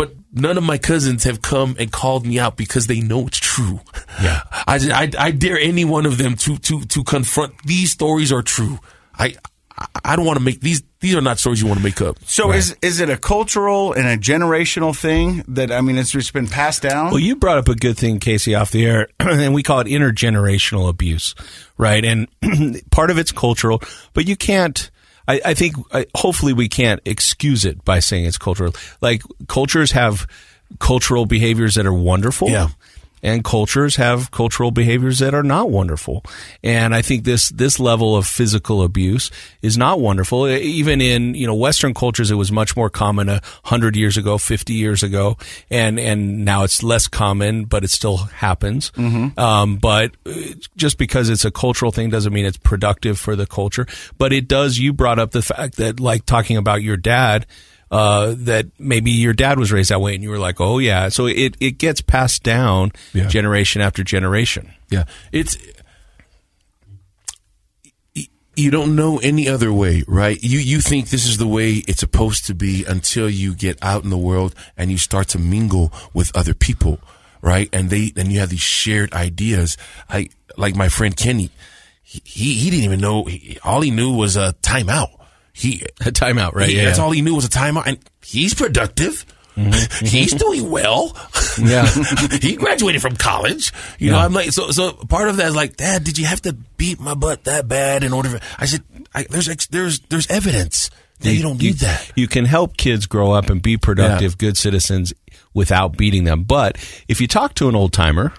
but none of my cousins have come and called me out because they know it's true. Yeah, <laughs> I, I, I dare any one of them to to to confront these stories are true. I I don't want to make these. These are not stories you want to make up. So right. is is it a cultural and a generational thing that I mean it's just been passed down? Well, you brought up a good thing, Casey, off the air, <clears throat> and we call it intergenerational abuse, right? And <clears throat> part of it's cultural, but you can't I, I think I, hopefully we can't excuse it by saying it's cultural. Like cultures have cultural behaviors that are wonderful. Yeah and cultures have cultural behaviors that are not wonderful. And I think this this level of physical abuse is not wonderful. Even in you know Western cultures, it was much more common a hundred years ago, fifty years ago, and and now it's less common, but it still happens. Mm-hmm. Um, but just because it's a cultural thing doesn't mean it's productive for the culture. But it does. You brought up the fact that like talking about your dad uh, that maybe your dad was raised that way and you were like, oh yeah. So it, it gets passed down yeah. generation after generation. Yeah. It's, you don't know any other way, right? You you think this is the way it's supposed to be until you get out in the world and you start to mingle with other people, right? And they and you have these shared ideas. I like my friend Kenny. He he, he didn't even know. He, all he knew was a timeout. He A timeout, right? he- yeah. that's all he knew was a timeout, and he's productive. Mm-hmm. <laughs> he's doing well. Yeah. <laughs> he graduated from college. You know, I'm like, so, so part of that is like, Dad, did you have to beat my butt that bad in order? For, I said, I, there's, there's, there's evidence that you don't need that. You can help kids grow up and be productive, good citizens without beating them. But if you talk to an old timer,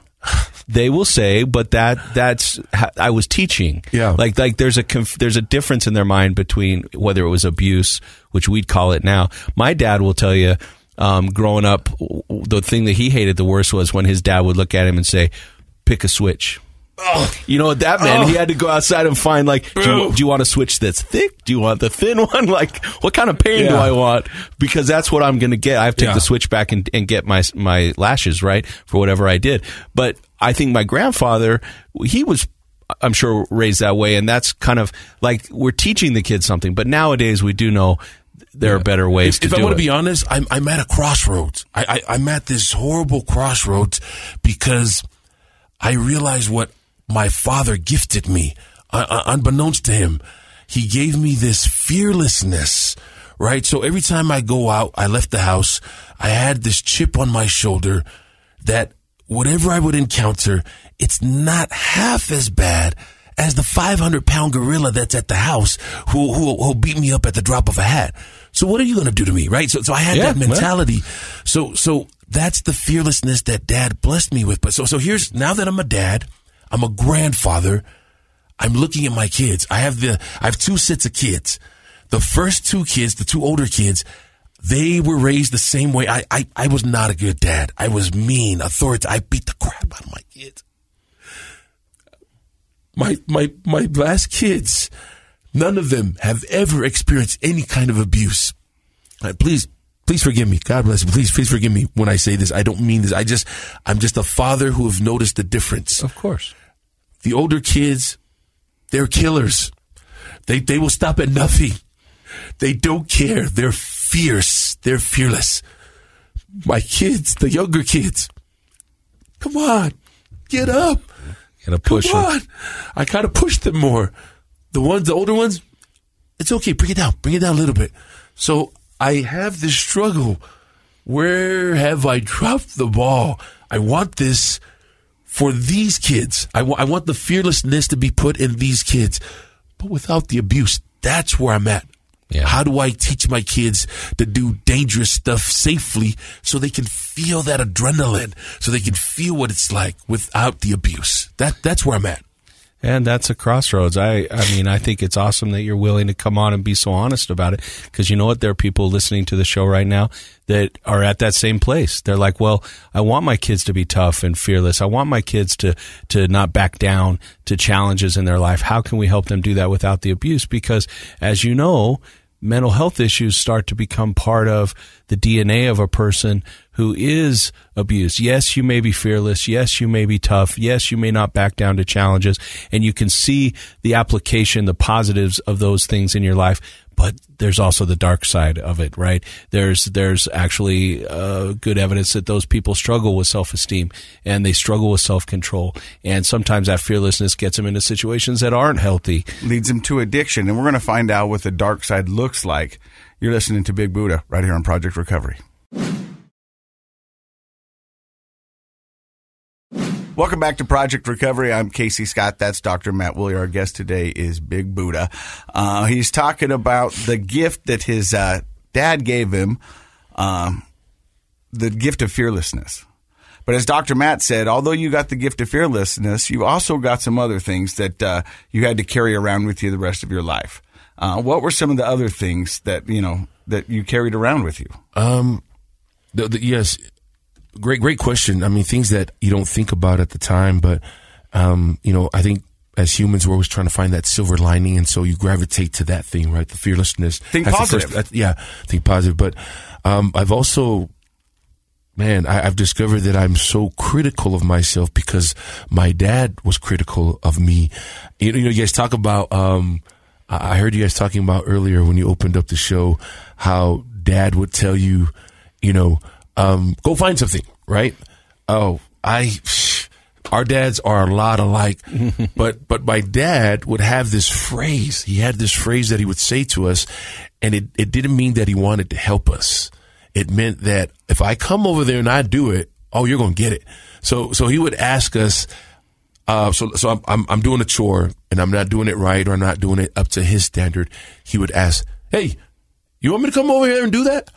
they will say, "But that that's I was teaching." Yeah. like like there's a conf- there's a difference in their mind between whether it was abuse, which we'd call it now. My dad will tell you. Um, growing up, the thing that he hated the worst was when his dad would look at him and say, "Pick a switch." You know what that meant? He had to go outside and find like, do you, do you want a switch that's thick? Do you want the thin <laughs> one? Like, what kind of pain do I want? Because that's what I'm going to get. I have to take the switch back and, and get my my lashes right for whatever I did. But I think my grandfather, he was. I'm sure raised that way, and that's kind of like we're teaching the kids something. But nowadays, we do know there are better ways If, if I want to be honest, I'm, I'm at a crossroads. I, I, I'm at this horrible crossroads because I realize what my father gifted me, uh, uh, unbeknownst to him. He gave me this fearlessness, right? So every time I go out, I left the house, I had this chip on my shoulder that whatever I would encounter, it's not half as bad as the 500 pound gorilla that's at the house who, who, who'll beat me up at the drop of a hat. So what are you going to do to me? Right. So, so I had Yeah, that mentality. So, so that's the fearlessness that dad blessed me with. But so, so here's now that I'm a dad, I'm a grandfather. I'm looking at my kids. I have the, I have two sets of kids. The first two kids, the two older kids, they were raised the same way. I, I, I was not a good dad. I was mean, authoritative. I beat the crap out of my kids. My, my, my last kids, none of them have ever experienced any kind of abuse. Uh, please, please forgive me. God bless you. Please, please forgive me when I say this. I don't mean this. I just, I'm just a father who have noticed the difference of course. The older kids, they're killers. They they will stop at nothing. They don't care. They're fierce. They're fearless. My kids, the younger kids, come on, get up. Gotta push come them. on. I kind of push them more. The ones, the older ones, it's okay. Bring it down. Bring it down a little bit. So I have this struggle. Where have I dropped the ball? I want this for these kids. I want the fearlessness to be put in these kids, but without the abuse. That's where I'm at. Yeah. How do I teach my kids to do dangerous stuff safely so they can feel that adrenaline, so they can feel what it's like without the abuse? That that's where I'm at. And that's a crossroads. I, I mean, I think it's awesome that you're willing to come on and be so honest about it. Because you know what? There are people listening to the show right now that are at that same place. They're like, well, I want my kids to be tough and fearless. I want my kids to, to not back down to challenges in their life. How can we help them do that without the abuse? Because as you know, mental health issues start to become part of the DNA of a person who is abused. Yes, you may be fearless. Yes, you may be tough. Yes, you may not back down to challenges. And you can see the application, the positives of those things in your life. But there's also the dark side of it, right? There's there's actually uh, good evidence that those people struggle with self-esteem and they struggle with self-control, and sometimes that fearlessness gets them into situations that aren't healthy. leads them to addiction. And we're going to find out what the dark side looks like. You're listening to Big Budha right here on Project Recovery. Welcome back to Project Recovery. I'm Casey Scott. That's Dr. Matt Woolley. Our guest today is Big Budha. Uh, he's talking about the gift that his uh, dad gave him, um, the gift of fearlessness. But as Dr. Matt said, although you got the gift of fearlessness, you also got some other things that uh, you had to carry around with you the rest of your life. Uh, what were some of the other things that you know that you carried around with you? Um, the, the, yes, great, great question. I mean, things that you don't think about at the time, but um, you know, I think as humans, we're always trying to find that silver lining, and so you gravitate to that thing, right? The fearlessness. Think That's positive. first- that's- yeah, think positive. But um, I've also, man, I, I've discovered that I'm so critical of myself because my dad was critical of me. You know, you, guys talk about. Um, I I heard you guys talking about earlier when you opened up the show how dad would tell you, you know, um, go find something, right? Oh, I, <sighs> our dads are a lot alike, <laughs> but, but my dad would have this phrase. He had this phrase that he would say to us and it, it didn't mean that he wanted to help us. It meant that if I come over there and I do it, oh, you're going to get it. So, so he would ask us, uh, so, so I'm, I'm, I'm doing a chore and I'm not doing it right or I'm not doing it up to his standard. He would ask, Hey, you want me to come over here and do that?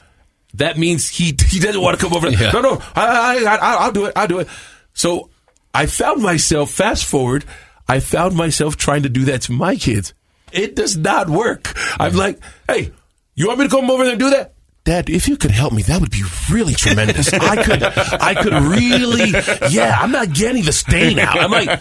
That means he, he doesn't want to come over. Yeah. No, no, I, I, I, I'll do it. I'll do it. So I found myself, fast forward, I found myself trying to do that to my kids. It does not work. I'm like, Hey, you want me to come over there and do that? Dad, if you could help me, that would be really tremendous. I could, I could really, yeah, I'm not getting the stain out. I'm like,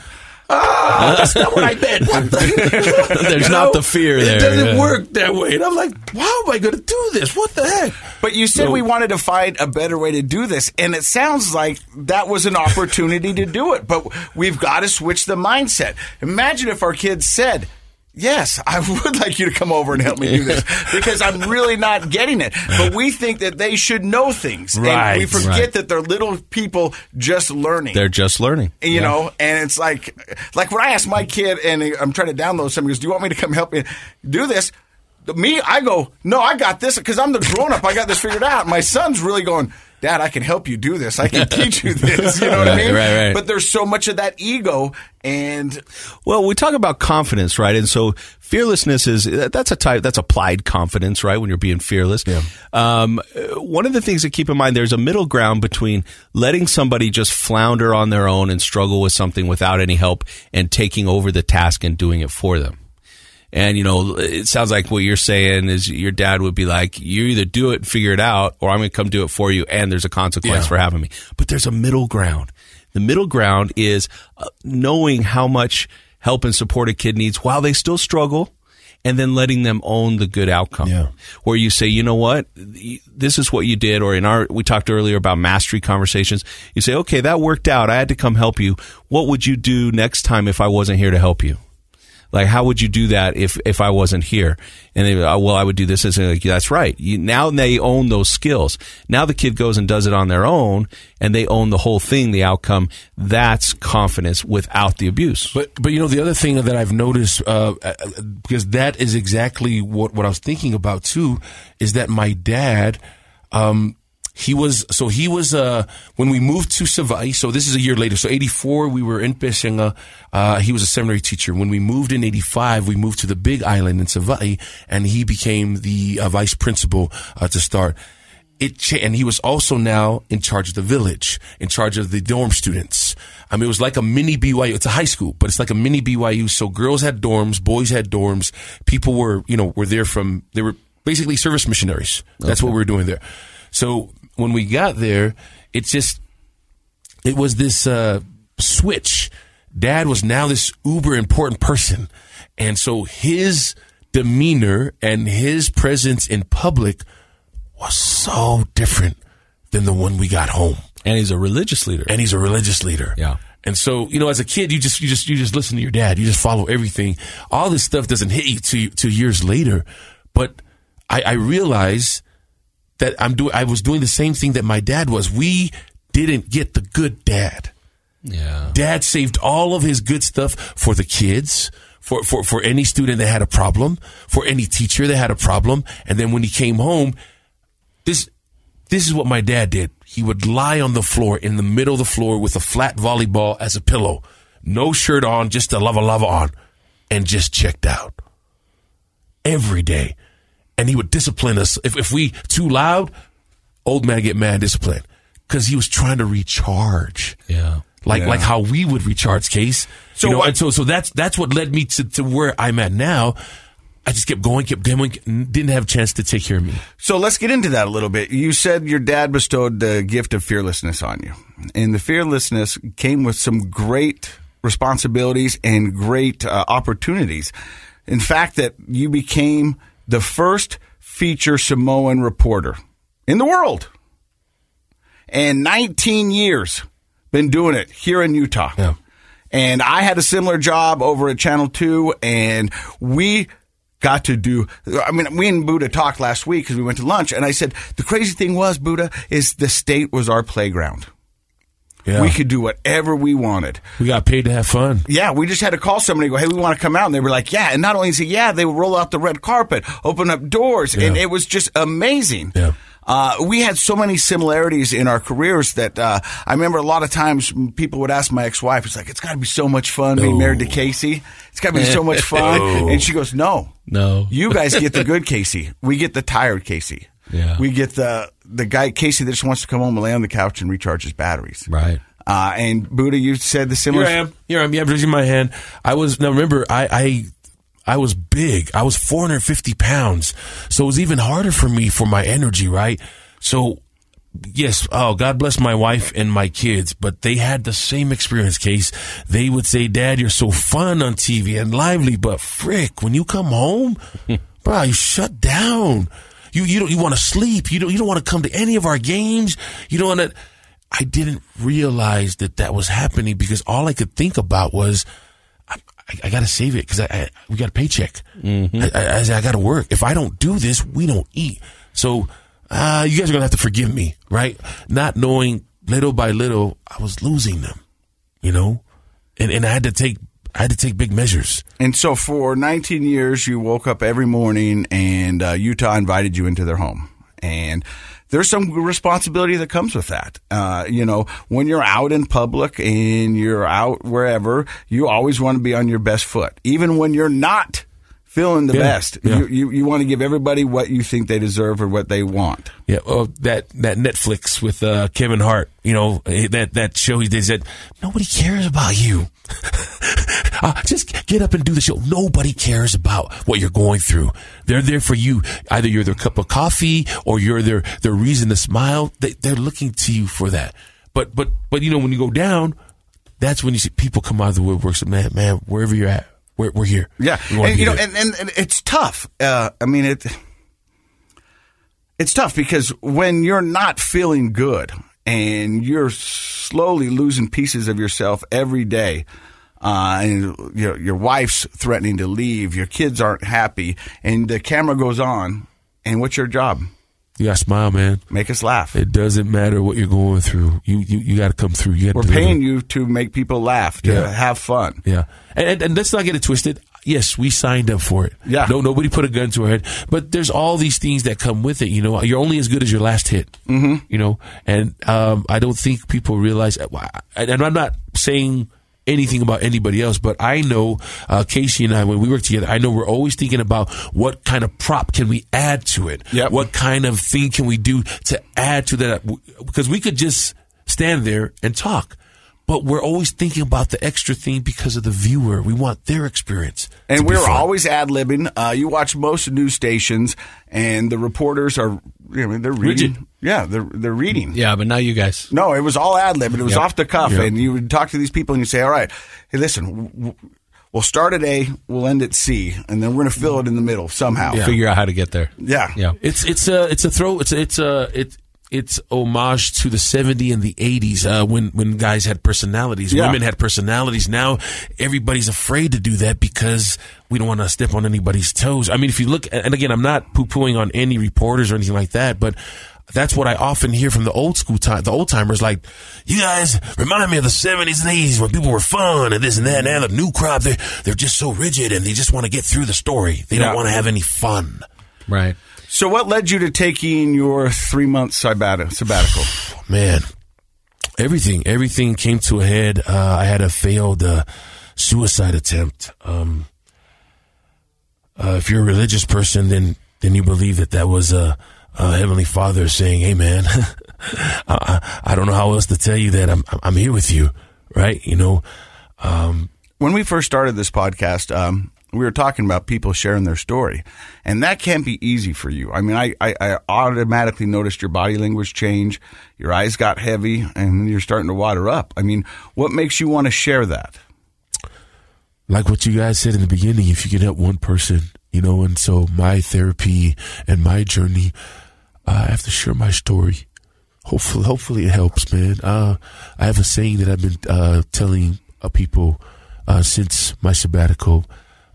ah, that's not what I meant. <laughs> What the- There's You not the fear there, It doesn't yeah. work that way. And I'm like, how am I going to do this? What the heck? But you said So- we wanted to find a better way to do this, and it sounds like that was an opportunity to do it. But we've got to switch the mindset. Imagine if our kids said, Yes, I <laughs> would like you to come over and help me do this <laughs> because I'm really not getting it. But we think that they should know things. And Right, we forget right. that they're little people just learning. They're just learning. you know, and it's like, like when I ask my kid and I'm trying to download something, he goes, "Do you want me to come help you do this?" Me, I go, "No, I got this because I'm the grown up. I got this figured out." My son's really going, "Dad, I can help you do this. I can teach you this." You know what I <laughs> mean? right, right. But there's so much of that ego, and Well, we talk about confidence, right? And so fearlessness is that's a type that's applied confidence, right? When you're being fearless. Yeah. Um, one of the things to keep in mind, there's a middle ground between letting somebody just flounder on their own and struggle with something without any help and taking over the task and doing it for them. And you know, it sounds like what you're saying is your dad would be like, "You either do it and figure it out, or I'm going to come do it for you, and there's a consequence Yeah. for having me." But there's a middle ground. The middle ground is uh, knowing how much help and support a kid needs while they still struggle, and then letting them own the good outcome. Yeah. Where you say, you know what, this is what you did, or in our we talked earlier about mastery conversations. You say, okay, that worked out. I had to come help you. What would you do next time if I wasn't here to help you? Like, how would you do that if, if I wasn't here? And they, oh, well, I would do this. As like, that's right. You, now they own those skills. Now the kid goes and does it on their own, and they own the whole thing, the outcome. That's confidence without the abuse. But but you know the other thing that I've noticed uh, uh, because that is exactly what what I was thinking about too is that my dad um he was so he was uh when we moved to Savai so this is a year later so 84 we were in Pesega uh he was a seminary teacher when we moved in 85 we moved to the big island in Savai and he became the uh, vice principal uh, to start it cha- and he was also now in charge of the village, in charge of the dorm students. I mean, it was like a mini BYU. It's a high school, but it's like a mini BYU. So girls had dorms, boys had dorms. People were, you know, were there from. They were basically service missionaries. That's what we were doing there. So when we got there, it just it was this uh, switch. Dad was now this uber important person, and so his demeanor and his presence in public was so different than the one we got home. And he's a religious leader. And he's a religious leader. Yeah. And so, you know, as a kid, you just, you just, you just listen to your dad. You just follow everything. All this stuff doesn't hit you to, to years later. But I, I realize that I'm doing, I was doing the same thing that my dad was. We didn't get the good dad. yeah. Dad saved all of his good stuff for the kids, for, for, for any student that had a problem, for any teacher that had a problem. And then when he came home, this, this is what my dad did. He would lie on the floor in the middle of the floor with a flat volleyball as a pillow, no shirt on, just a lava lava on, and just checked out every day. And he would discipline us. If, if we too loud, old man get mad discipline because he was trying to recharge Yeah. like Yeah. like how we would recharge case. So So you know, what- and so so that's that's what led me to, to where I'm at now. I just kept going, kept going, didn't have a chance to take care of me. So let's get into that a little bit. You said your dad bestowed the gift of fearlessness on you. And the fearlessness came with some great responsibilities and great uh, opportunities. In fact, that you became the first feature Samoan reporter in the world. And 19 years been doing it here in Utah. Yeah. And I had a similar job over at Channel 2 and we got to do. I mean, we and Budha talked last week because we went to lunch, and I said the crazy thing was Budha is the state was our playground. Yeah. We could do whatever we wanted. We got paid to have fun. Yeah, we just had to call somebody and go, hey, we want to come out. And they were like, yeah. And not only say, yeah, they would roll out the red carpet, open up doors. And it was just amazing. Yeah. Uh, we had so many similarities in our careers that uh, I remember a lot of times people would ask my ex-wife, "It's like it's got to be so much fun being married to Casey. It's got to be so much <laughs> fun." And she goes, "No, No. you guys get the <laughs> good Casey. We get the tired Casey. Yeah. we get the the guy Casey that just wants to come home and lay on the couch and recharge his batteries." Right. Uh, and Budha, you said the similar. Here I am. Here I am. Yeah, raising my hand. I was now. Remember, I, I I was big. I was 450 pounds, so it was even harder for me for my energy. Right. So yes. Oh, God bless my wife and my kids, but they had the same experience. Case they would say, "Dad, you're so fun on TV and lively, but frick, when you come home, <laughs> bro, you shut down." You you don't you want to sleep. You don't you don't want to come to any of our games. You don't want to. I didn't realize that that was happening because all I could think about was I, I, I got to save it because I, I we got a paycheck. I, I, I, got to work. If I don't do this, we don't eat. So uh, you guys are gonna have to forgive me, right? Not knowing little by little, I was losing them, you know, and and I had to take I had to take big measures. And so for 19 years, you woke up every morning and uh, Utah invited you into their home. And there's some responsibility that comes with that. Uh, you know, when you're out in public and you're out wherever, you always want to be on your best foot, even when you're not feeling the Yeah, best. yeah. You, you, you want to give everybody what you think they deserve or what they want. Yeah, oh, that that Netflix with uh, Kevin Hart, you know eh, that that show he did said nobody cares about you. <laughs> uh, just get up and do the show. Nobody cares about what you're going through. They're there for you. Either you're their cup of coffee or you're their their reason to smile. They, they're looking to you for that. But but but you know when you go down, that's when you see people come out of the woodwork. So man, man, wherever you're at, we're, we're here. Yeah, and, you know, and, and, and it's tough. Uh, I mean, it it's tough because when you're not feeling good and you're slowly losing pieces of yourself every day, uh, and your your wife's threatening to leave, your kids aren't happy, and the camera goes on, and what's your job? you gotta smile, man. Make us laugh. It doesn't matter what you're going through. You you, you got to come through. You We're deliver. paying you to make people laugh, to Yeah. have fun. Yeah, and, and and let's not get it twisted. Yes, we signed up for it. Yeah. no, nobody put a gun to our head. But there's all these things that come with it. You know, you're only as good as your last hit. Mm-hmm. You know, and um, I don't think people realize. And I'm not saying anything about anybody else, but I know uh, Casey and I, when we work together, I know we're always thinking about what kind of prop can we add to it. Yep. What kind of thing can we do to add to that? Because we could just stand there and talk. But we're always thinking about the extra thing because of the viewer. We want their experience. And we're fun. always ad libbing. Uh, you watch most news stations, and the reporters are, you know, they're reading. Rigid. Yeah, they're they're reading. Yeah, but now you guys. No, it was all ad lib, it was Yep. off the cuff. Yep. And you would talk to these people, and you say, "All right, hey, listen, w- w- we'll start at A, we'll end at C, and then we're going to fill it in the middle somehow." Yeah. Figure out how to get there. Yeah. Yeah. It's it's a it's a throw. It's a, it's a it it's homage to the 70s and the 80s uh, when when guys had personalities, Yeah. women had personalities. Now everybody's afraid to do that because we don't want to step on anybody's toes. I mean, if you look, and again, I'm not poo pooing on any reporters or anything like that, but. That's what I often hear from the old school time, the old timers. Like, you guys remind me of the seventies and eighties when people were fun and this and that. Now the new crop, they they're just so rigid and they just want to get through the story. They Yeah. don't want to have any fun. Right. So, what led you to taking your three month sabbatical? <sighs> man, everything, everything came to a head. Uh, I had a failed uh, suicide attempt. Um, uh, if you're a religious person, then then you believe that that was a, a heavenly Father saying, "Hey, man, <laughs> I, I I don't know how else to tell you that I'm I'm here with you, right? You know, um, when we first started this podcast, um, we were talking about people sharing their story, and that can't be easy for you. I mean, I, I, I automatically noticed your body language change, your eyes got heavy, and you're starting to water up. I mean, what makes you want to share that? like what you guys said in the beginning, if you can help one person, you know, and so my therapy and my journey, uh, I have to share my story. Hopefully, hopefully it helps, man. Uh, I have a saying that I've been uh, telling uh, people uh, since my sabbatical: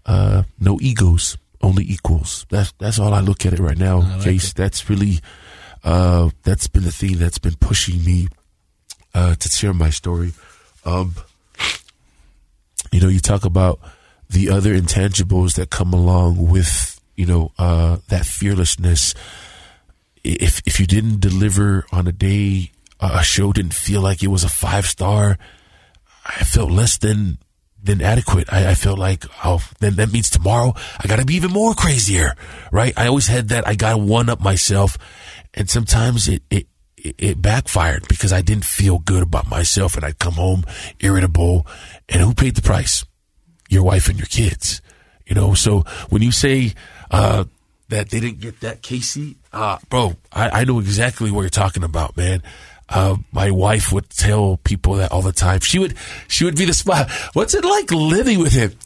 uh, no egos, only equals. That's that's all I look at it right now. like Case. That's really uh, that's been the thing that's been pushing me uh, to share my story. Um, you know, you talk about the other intangibles that come along with you know uh, that fearlessness. If if you didn't deliver on a day, a show didn't feel like it was a five star. I felt less than than adequate. I, I felt like, oh, then that means tomorrow I got to be even more crazier, right? I always had that. I got to one up myself, and sometimes it it it backfired because I didn't feel good about myself, and I'd come home irritable. And who paid the price? Your wife and your kids. You know. So when you say uh, that they didn't get that, Casey, uh, bro, I, I know exactly what you're talking about, man uh, my wife would tell people that all the time. She would, she would be the spot. What's it like living with him?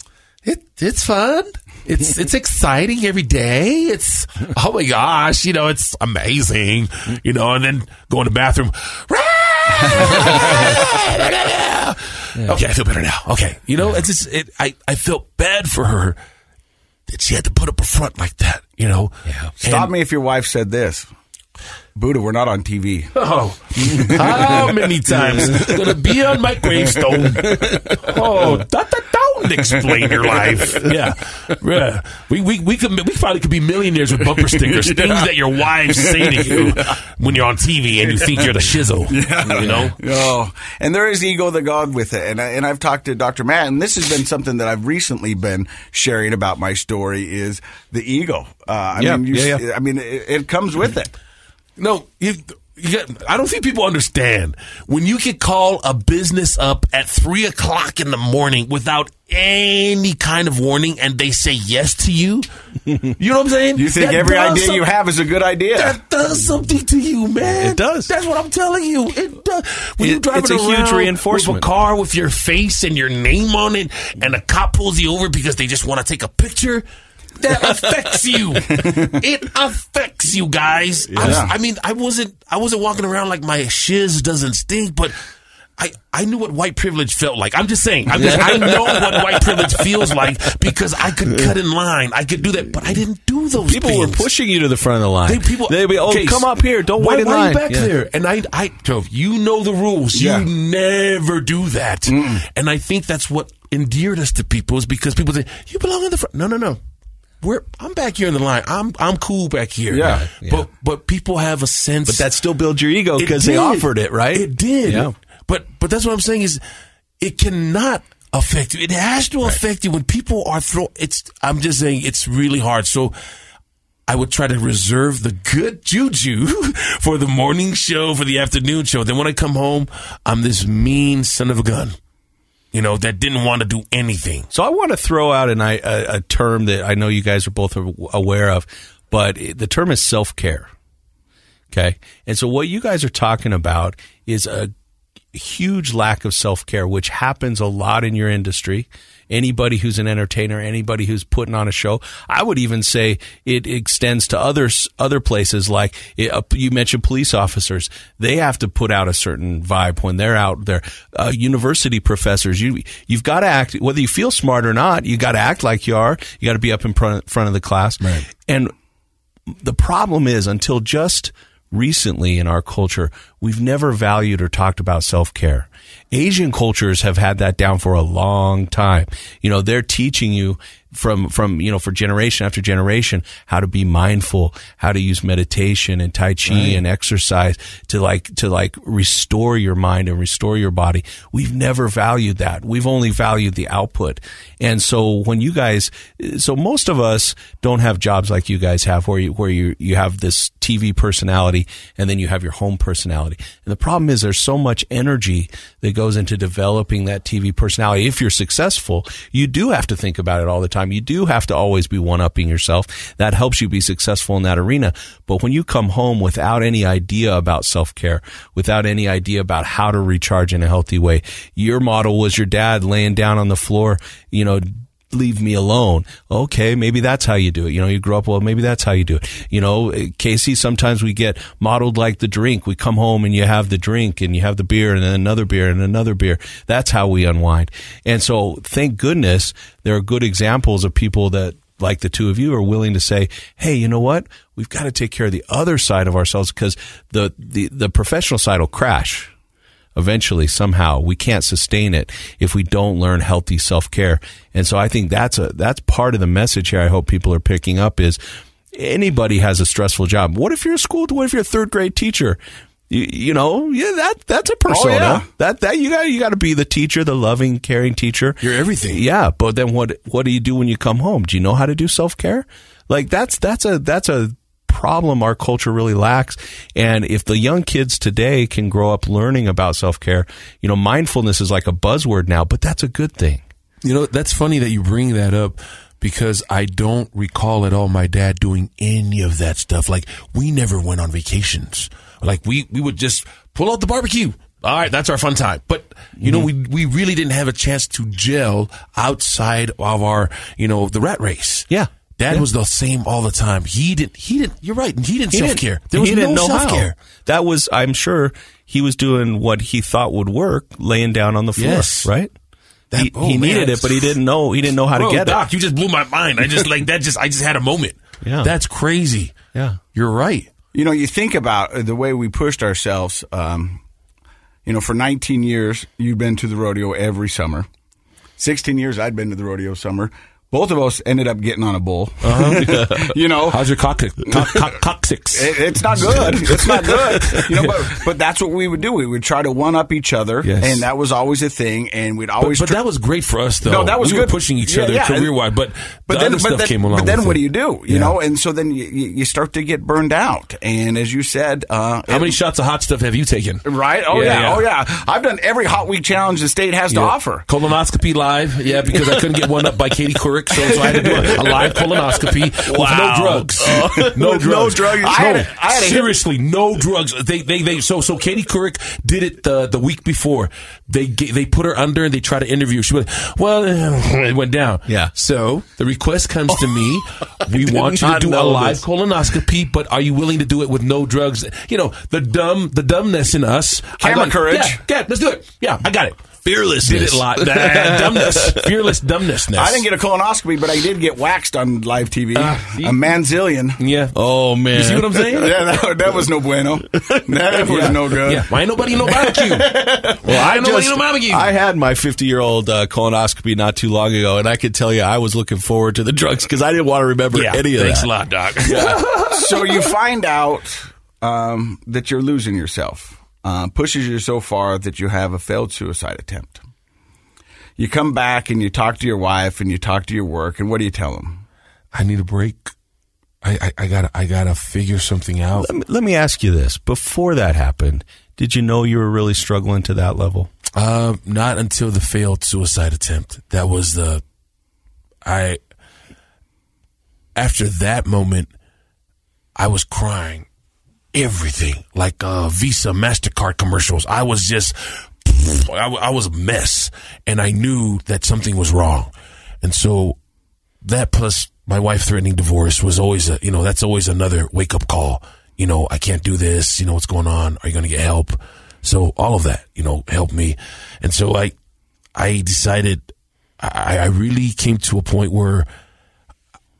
It, it's fun. It's, <laughs> it's exciting every day. It's, oh my gosh, you know, it's amazing, you know, and then go in the bathroom. <laughs> Okay, I feel better now. Okay. You know, it's just, it, I, I felt bad for her that she had to put up a front like that, you know? Yeah. Stop me if your wife said this. Budha, we're not on TV. Oh, <laughs> how many times gonna be on my gravestone? Oh, that, that don't explain your life. Yeah, yeah. We we we could we probably could be millionaires with bumper stickers. <laughs> Things that your wives say to you when you're on TV and you think you're the shizzle. <laughs> You know. Oh, and there is ego that God with it, and I, and I've talked to Dr. Matt, and this has been something that I've recently been sharing about my story is the ego. Uh, I Yeah, mean, you, yeah, yeah. I mean, it, it comes with it. No, you, you get, I don't think people understand when you can call a business up at three o'clock in the morning without any kind of warning, and they say yes to you. You know what I'm saying? You think That every does idea some- you have is a good idea? That does something to you, man. It does. That's what I'm telling you. It does. When It- you driving it's a huge around reinforcement. with a car with your face and your name on it, and a cop pulls you over because they just want to take a picture. That affects you. <laughs> it affects you guys. I, was- I mean, I wasn't. I wasn't walking around like my shiz doesn't stink, but. I, I knew what white privilege felt like. I'm just saying. I'm just, I know what white privilege feels <laughs> like because I could cut in line. I could do that, but I didn't do those People things. were pushing you to the front of the line. They, people, They'd be, oh, Case, come up here. Don't why, wait in why line. Are you back Yeah. there? And I, I, Joe, you know the rules. Yeah. You never do that. And I think that's what endeared us to people is because people say you belong in the front. No, no, no. We're, I'm back here in the line. I'm I'm cool back here. Yeah. But but people have a sense. But that still builds your ego because they offered it, right? It did. Yeah. But but that's what I'm saying is it cannot affect you. It has to affect you when people are throw it's I'm just saying it's really hard. So I would try to reserve the good juju <laughs> for the morning show, for the afternoon show. Then when I come home, I'm this mean son of a gun. You know, that didn't want to do anything. So I want to throw out an, term that I know you guys are both aware of, but the term is self care. Okay. And so what you guys are talking about is a huge lack of self care, which happens a lot in your industry. Anybody who's an entertainer, anybody who's putting on a show, I would even say it extends to others, other places. Like it, uh, you mentioned, police officers, they have to put out a certain vibe when they're out there. Uh, university professors, you you've got to act whether you feel smart or not. You got to act like you are. You got to be up in front, front of the class. And the problem is until just recently in our culture, we've never valued or talked about self care. Asian cultures have had that down for a long time. You know, they're teaching you from, from, you know, for generation after generation, how to be mindful, how to use meditation and Tai Chi and exercise to like, to like restore your mind and restore your body. We've never valued that. We've only valued the output. And so when you guys, so most of us don't have jobs like you guys have where you, where you, you have this TV personality and then you have your home personality. And the problem is there's so much energy that goes into developing that TV personality. If you're successful, you do have to think about it all the time. You do have to always be one upping yourself. That helps you be successful in that arena. But when you come home without any idea about self care, without any idea about how to recharge in a healthy way, your model was your dad laying down on the floor, you know, leave me alone. Okay, maybe that's how you do it. You know, you grow up, well, maybe that's how you do it. You know, eh, Casey, sometimes we get modeled like the drink. We come home and you have the drink and you have the beer and then another beer and another beer. That's how we unwind. And so thank goodness there are good examples of people that like the two of you are willing to say, Hey, you know what? We've got to take care of the other side of ourselves because the, the, the professional side will crash eventually somehow we can't sustain it if we don't learn healthy self-care. And so i think that's a that's part of the message here i hope people are picking up is anybody has a stressful job. What if you're a school? What if you're a third grade teacher? You, you know yeah that that's a oh, persona. yeah. that that you got you got to be the teacher the loving caring teacher. You're everything. yeah but then what what do you do when you come home? Do you know how to do self-care? Like that's that's a that's a problem our culture really lacks. And if the young kids today can grow up learning about self care, you know, mindfulness is like a buzzword now, but that's a good thing. You know, that's funny that you bring that up because I don't recall at all my dad doing any of that stuff. Like we never went on vacations. Like we, we would just pull out the barbecue. All right, that's our fun time. But you know, mm-hmm. we we really didn't have a chance to gel outside of our, you know, the rat race. Yeah. Dad Yeah. was the same all the time. He didn't. He didn't. You're right. He didn't self care. There was he didn't no self care. That was, I'm sure, he was doing what he thought would work, laying down on the floor, Yes. right? That- he oh, he needed it, but he didn't know. He didn't know how to Bro, get Doc, it. you just blew my mind. I just like that. Just I just had a moment. Yeah. that's crazy. Yeah. You're right. You know, you think about uh, the way we pushed ourselves. Um, you know, for 19 years, you've been to the rodeo every summer. 16 years, I'd been to the rodeo summer. Both of us ended up getting on a bull. <laughs> you know, How's your cock, cock, cock, coccyx? It, it's not good. It's not good. You know, <laughs> but, but that's what we would do. We would try to one up each other, Yes. and that was always a thing. And we'd But, always. but tr- that was great for us, though. No, that was we good. were pushing each Yeah, other yeah. career wise, but but the then, other but stuff then, came along. But then what it. do you do? You Yeah. know, and so then you, you start to get burned out. And as you said, uh, How many shots of hot stuff have you taken? Right? Oh yeah. Oh yeah. I've done every hot week challenge the state has to offer. Colonoscopy live, yeah, because I couldn't get one up by Katie Couric, so, so I had to do a, a live colonoscopy with no drugs. Oh. no <laughs> drugs. no drugs. I had I had seriously, no drugs. They, they, they. So, so Katie Couric did it the the week before. They they put her under and they tried to interview. her. She went, well, <laughs> it went down. Yeah. So the request comes to me. <laughs> we want you to do a live this. colonoscopy, but are you willing to do it with no drugs? You know, the dumb, the dumbness in us. Camera like, courage. Yeah, yeah, let's do it. Yeah, I got it. Fearlessness. Did it live. Nah, <laughs> dumbness. Fearless dumbness. I didn't get a colonoscopy, but I did get waxed on live TV. see? a manzillion. Yeah. Oh man, You see what I'm saying? <laughs> Yeah, that, that was no bueno. That was no good. Yeah. Why ain't nobody no barbecue? <laughs> well, I ain't nobody no barbecue. I had my 50 year old uh, colonoscopy not too long ago, and I could tell you I was looking forward to the drugs because I didn't want to remember yeah. any of Thanks that. a lot, Doc. so you find out um, that you're losing yourself. Uh, pushes you so far that you have a failed suicide attempt. You come back and you talk to your wife and you talk to your work, and what do you tell them? I need a break. I, I, I gotta I gotta figure something out. Let me, let me ask you this: Before that happened, did you know you were really struggling to that level? Uh, not until the failed suicide attempt. That was the I. After that moment, I was crying everything like uh, Visa, Mastercard commercials. I was just, <sniffs> I, was a mess, and I knew that something was wrong, and so that plus my wife threatening divorce was always a, you know, that's always another wake up call. You know, I can't do this. You know, what's going on? Are you going to get help? So all of that, you know, helped me. And so I, I decided I, I really came to a point where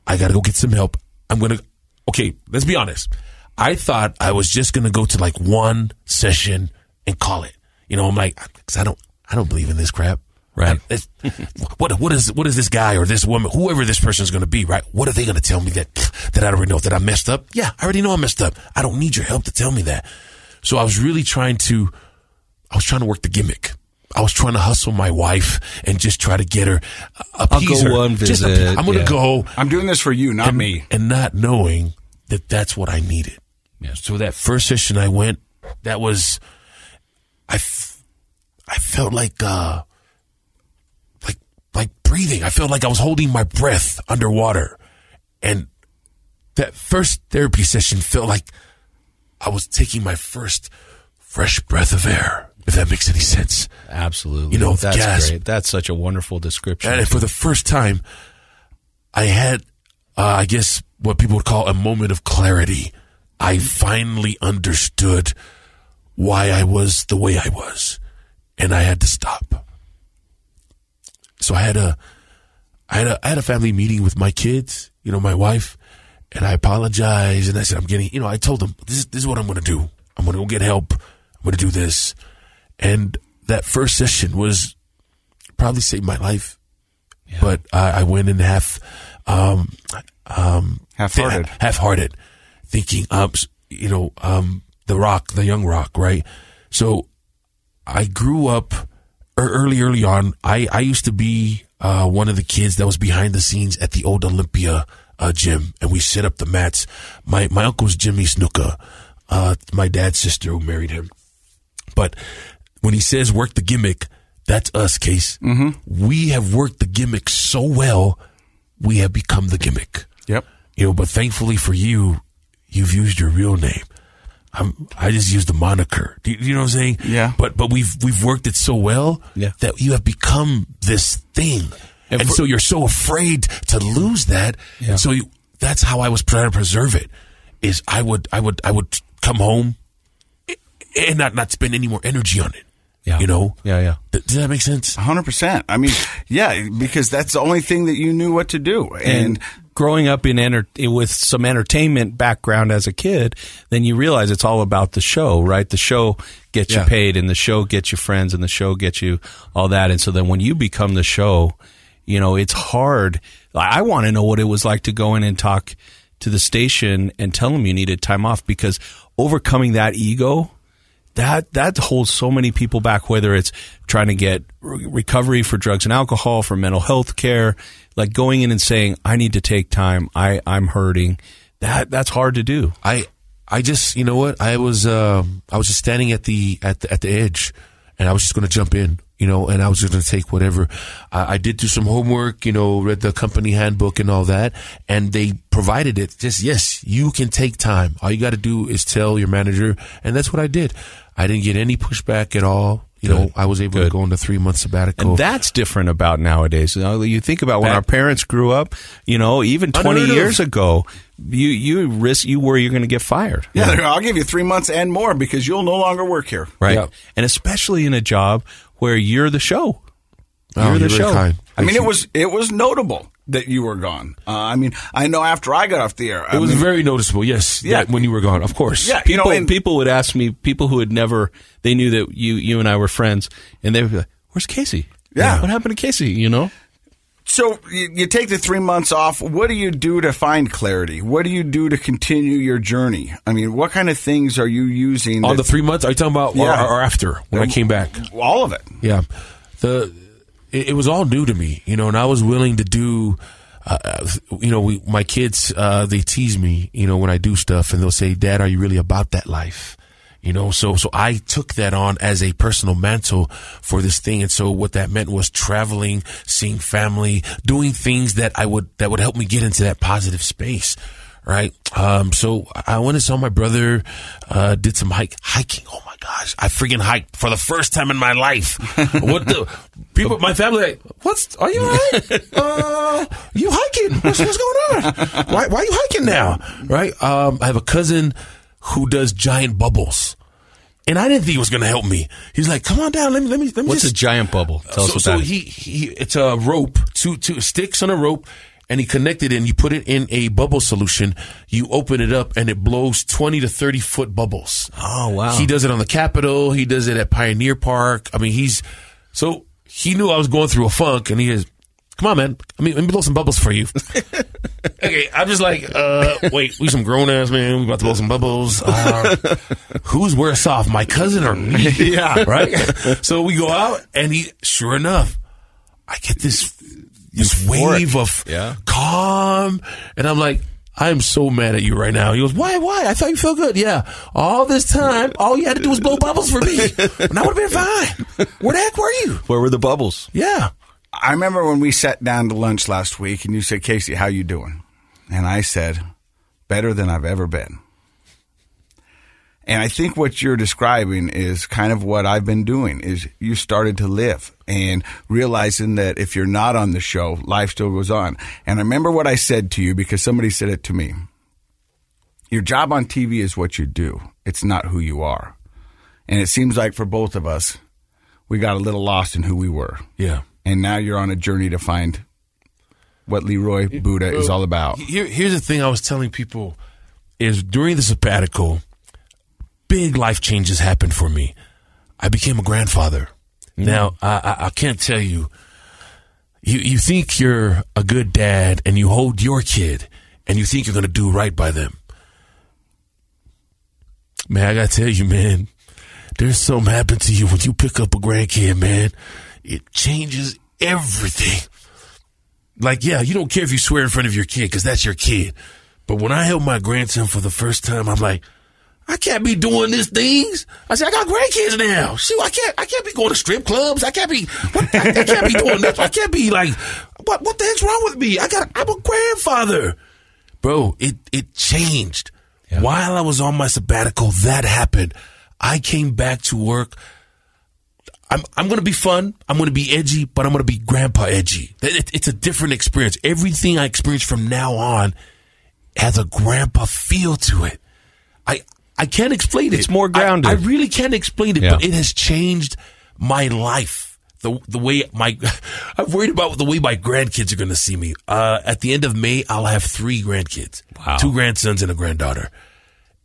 I got to go get some help. I'm going to, okay, let's be honest. I thought I was just going to go to like one session and call it. You know, I'm like, cause I don't, I don't believe in this crap. Right. I- it's- what what is what is this guy or this woman, whoever this person is going to be, right? What are they going to tell me that that I already know that I messed up? Yeah, I already know I messed up. I don't need your help to tell me that. So I was really trying to, I was trying to work the gimmick. I was trying to hustle my wife and just try to get her, uh, appease go her. one visit, appease- I'm going to yeah. go I'm doing this for you, not and, me. and not knowing that that's what I needed. So that first session I went, that was, I, f- I felt like, uh, like, like breathing. I felt like I was holding my breath underwater. And that first therapy session felt like I was taking my first fresh breath of air, if that makes any sense. Absolutely. You know, that's gas. great. That's such a wonderful description. And for the first time, I had, uh, I guess, what people would call a moment of clarity. I finally understood why I was the way I was, and I had to stop. So I had a, I had a, I had a family meeting with my kids, you know, my wife, and I apologized, and I said, I'm getting, you know, I told them this is this is what I'm going to do. I'm going to go get help. I'm going to do this, and that first session was probably saved my life. But I, I went in half, um, um, Half-hearted. half-hearted, thinking, um, s- you know, um, the rock, the young rock, right? So I grew up early, early on. I, I used to be uh, one of the kids that was behind the scenes at the old Olympia uh, gym, and we set up the mats. My my uncle's Jimmy Snuka, uh, my dad's sister who married him. But when he says work the gimmick, that's us, Case. Mm-hmm. We have worked the gimmick so well, we have become the gimmick. Yep. You know, but thankfully for you, you've used your real name. I'm, I just used the moniker. Do you, you know what I'm saying? Yeah. But but we've we've worked it so well Yeah. that you have become this thing, and, And for- so you're so afraid to lose that. Yeah. So you, that's how I was trying to preserve it. Is I would I would I would come home and not not spend any more energy on it. Yeah. You know. Yeah, yeah. Th- does that make sense? hundred percent. I mean, yeah, because that's the only thing that you knew what to do. And, and growing up in enter- with some entertainment background as a kid, then you realize it's all about the show, right? The show gets Yeah. you paid, and the show gets you friends, and the show gets you all that. And so then when you become the show, you know it's hard. I want to know what it was like to go in and talk to the station and tell them you needed time off because overcoming that ego that that holds so many people back whether it's trying to get re- recovery for drugs and alcohol for mental health care like going in and saying i need to take time i i'm hurting that that's hard to do I I just you know what I was um I was just standing at the at the, at the edge, and I was just going to jump in, you know, and I was going to take whatever. I, I did do some homework, you know, read the company handbook and all that, and they provided it. Just yes, you can take time. All you got to do is tell your manager, and that's what I did. I didn't get any pushback at all. You know, I was able Good. to go into three month sabbatical. and that's different about nowadays. You, know, you think about when our parents grew up, you know, even 20 Unheard of. years ago, you you risk you worry you're going to get fired. yeah, I'll give you three months and more because you'll no longer work here. Right. Yeah. And especially in a job where you're the show. Oh, you're the very show. kind. I mean, it was it was notable that you were gone. Uh, I mean, I know after I got off the air, I It was mean, very noticeable. Yes, Yeah. that when you were gone, of course. Yeah, you know, people, and- people would ask me, people who had never, they knew that you, you and I were friends, and they would be like, "Where's Casey? Yeah. what happened to Casey?" You know, So you, you take the three months off. What do you do to find clarity? What do you do to continue your journey? I mean, what kind of things are you using? On the three months, are you talking about Yeah. or after when I came back? all of it. Yeah, the it, it was all new to me, you know, and I was willing to do. Uh, uh, you know, we, my kids, uh, they tease me, you know, when I do stuff, and they'll say, "Dad, are you really about that life?" You know, so so I took that on as a personal mantle for this thing, and so what that meant was traveling, seeing family, doing things that I would that would help me get into that positive space right? Um, so I went and saw my brother, uh, did some hike, hiking. Oh my gosh. I freaking hiked for the first time in my life. <laughs> what the people, my family, like, what's, are you all right? <laughs> Uh, you hiking? What's, what's going on? Why, why are you hiking now? Right? Um, I have a cousin who does giant bubbles. And I didn't think he was going to help me. He's like, "Come on down. Let me, let me, let me what's just a giant bubble? Tell us so, what so that is. he, he it's a rope, two two sticks on a rope, and he connected it and you put it in a bubble solution. You open it up and it blows twenty to thirty foot bubbles. Oh, wow. He does it on the Capitol. He does it at Pioneer Park. I mean, he's so he knew I was going through a funk, and he is. Come on, man. I mean, let me blow some bubbles for you. <laughs> okay, I'm just like, uh, wait, we some grown ass man. We about to blow some bubbles. Uh, <laughs> who's worse off, my cousin or me? <laughs> Yeah. right. so we go out, and he, sure enough, I get this this wave of Yeah. calm, and I'm like. I'm so mad at you right now. He goes, why, why? I thought you felt good. Yeah. All this time, all you had to do was blow bubbles for me. <laughs> And I would have been fine. Where the heck were you? Where were the bubbles? Yeah. I remember when we sat down to lunch last week, and you said, "Casey, how you doing?" And I said, "Better than I've ever been." And I think what you're describing is kind of what I've been doing is you started to live and realizing that if you're not on the show, life still goes on. And I remember what I said to you because somebody said it to me. Your job on TV is what you do. It's not who you are. And it seems like for both of us, we got a little lost in who we were Yeah. and now you're on a journey to find what Leroy Budha is all about. Here, here's the thing I was telling people is during the sabbatical, big life changes happened for me. I became a grandfather. Mm. Now, I, I, I can't tell you, you, you think you're a good dad and you hold your kid and you think you're going to do right by them. Man, I got to tell you, man, there's something happen to you when you pick up a grandkid, man. It changes everything. Like, yeah, you don't care if you swear in front of your kid because that's your kid. But when I held my grandson for the first time, I'm like, I can't be doing these things. I said, I got grandkids now. Shoot, I can't, I can't be going to strip clubs. I can't be, what, I, I can't be doing that. I can't be like, what, what the heck's wrong with me? I got, I'm a grandfather. Bro, it, it changed. While I was on my sabbatical, that happened. I came back to work. I'm, I'm going to be fun. I'm going to be edgy, but I'm going to be grandpa edgy. It- it- it's a different experience. Everything I experience from now on has a grandpa feel to it. I, I can't explain it. It's more grounded. I, I really can't explain it, Yeah. but it has changed my life. The, the way my, <laughs> I'm worried about the way my grandkids are going to see me. Uh, at the end of May, I'll have three grandkids. Wow. Two grandsons and a granddaughter.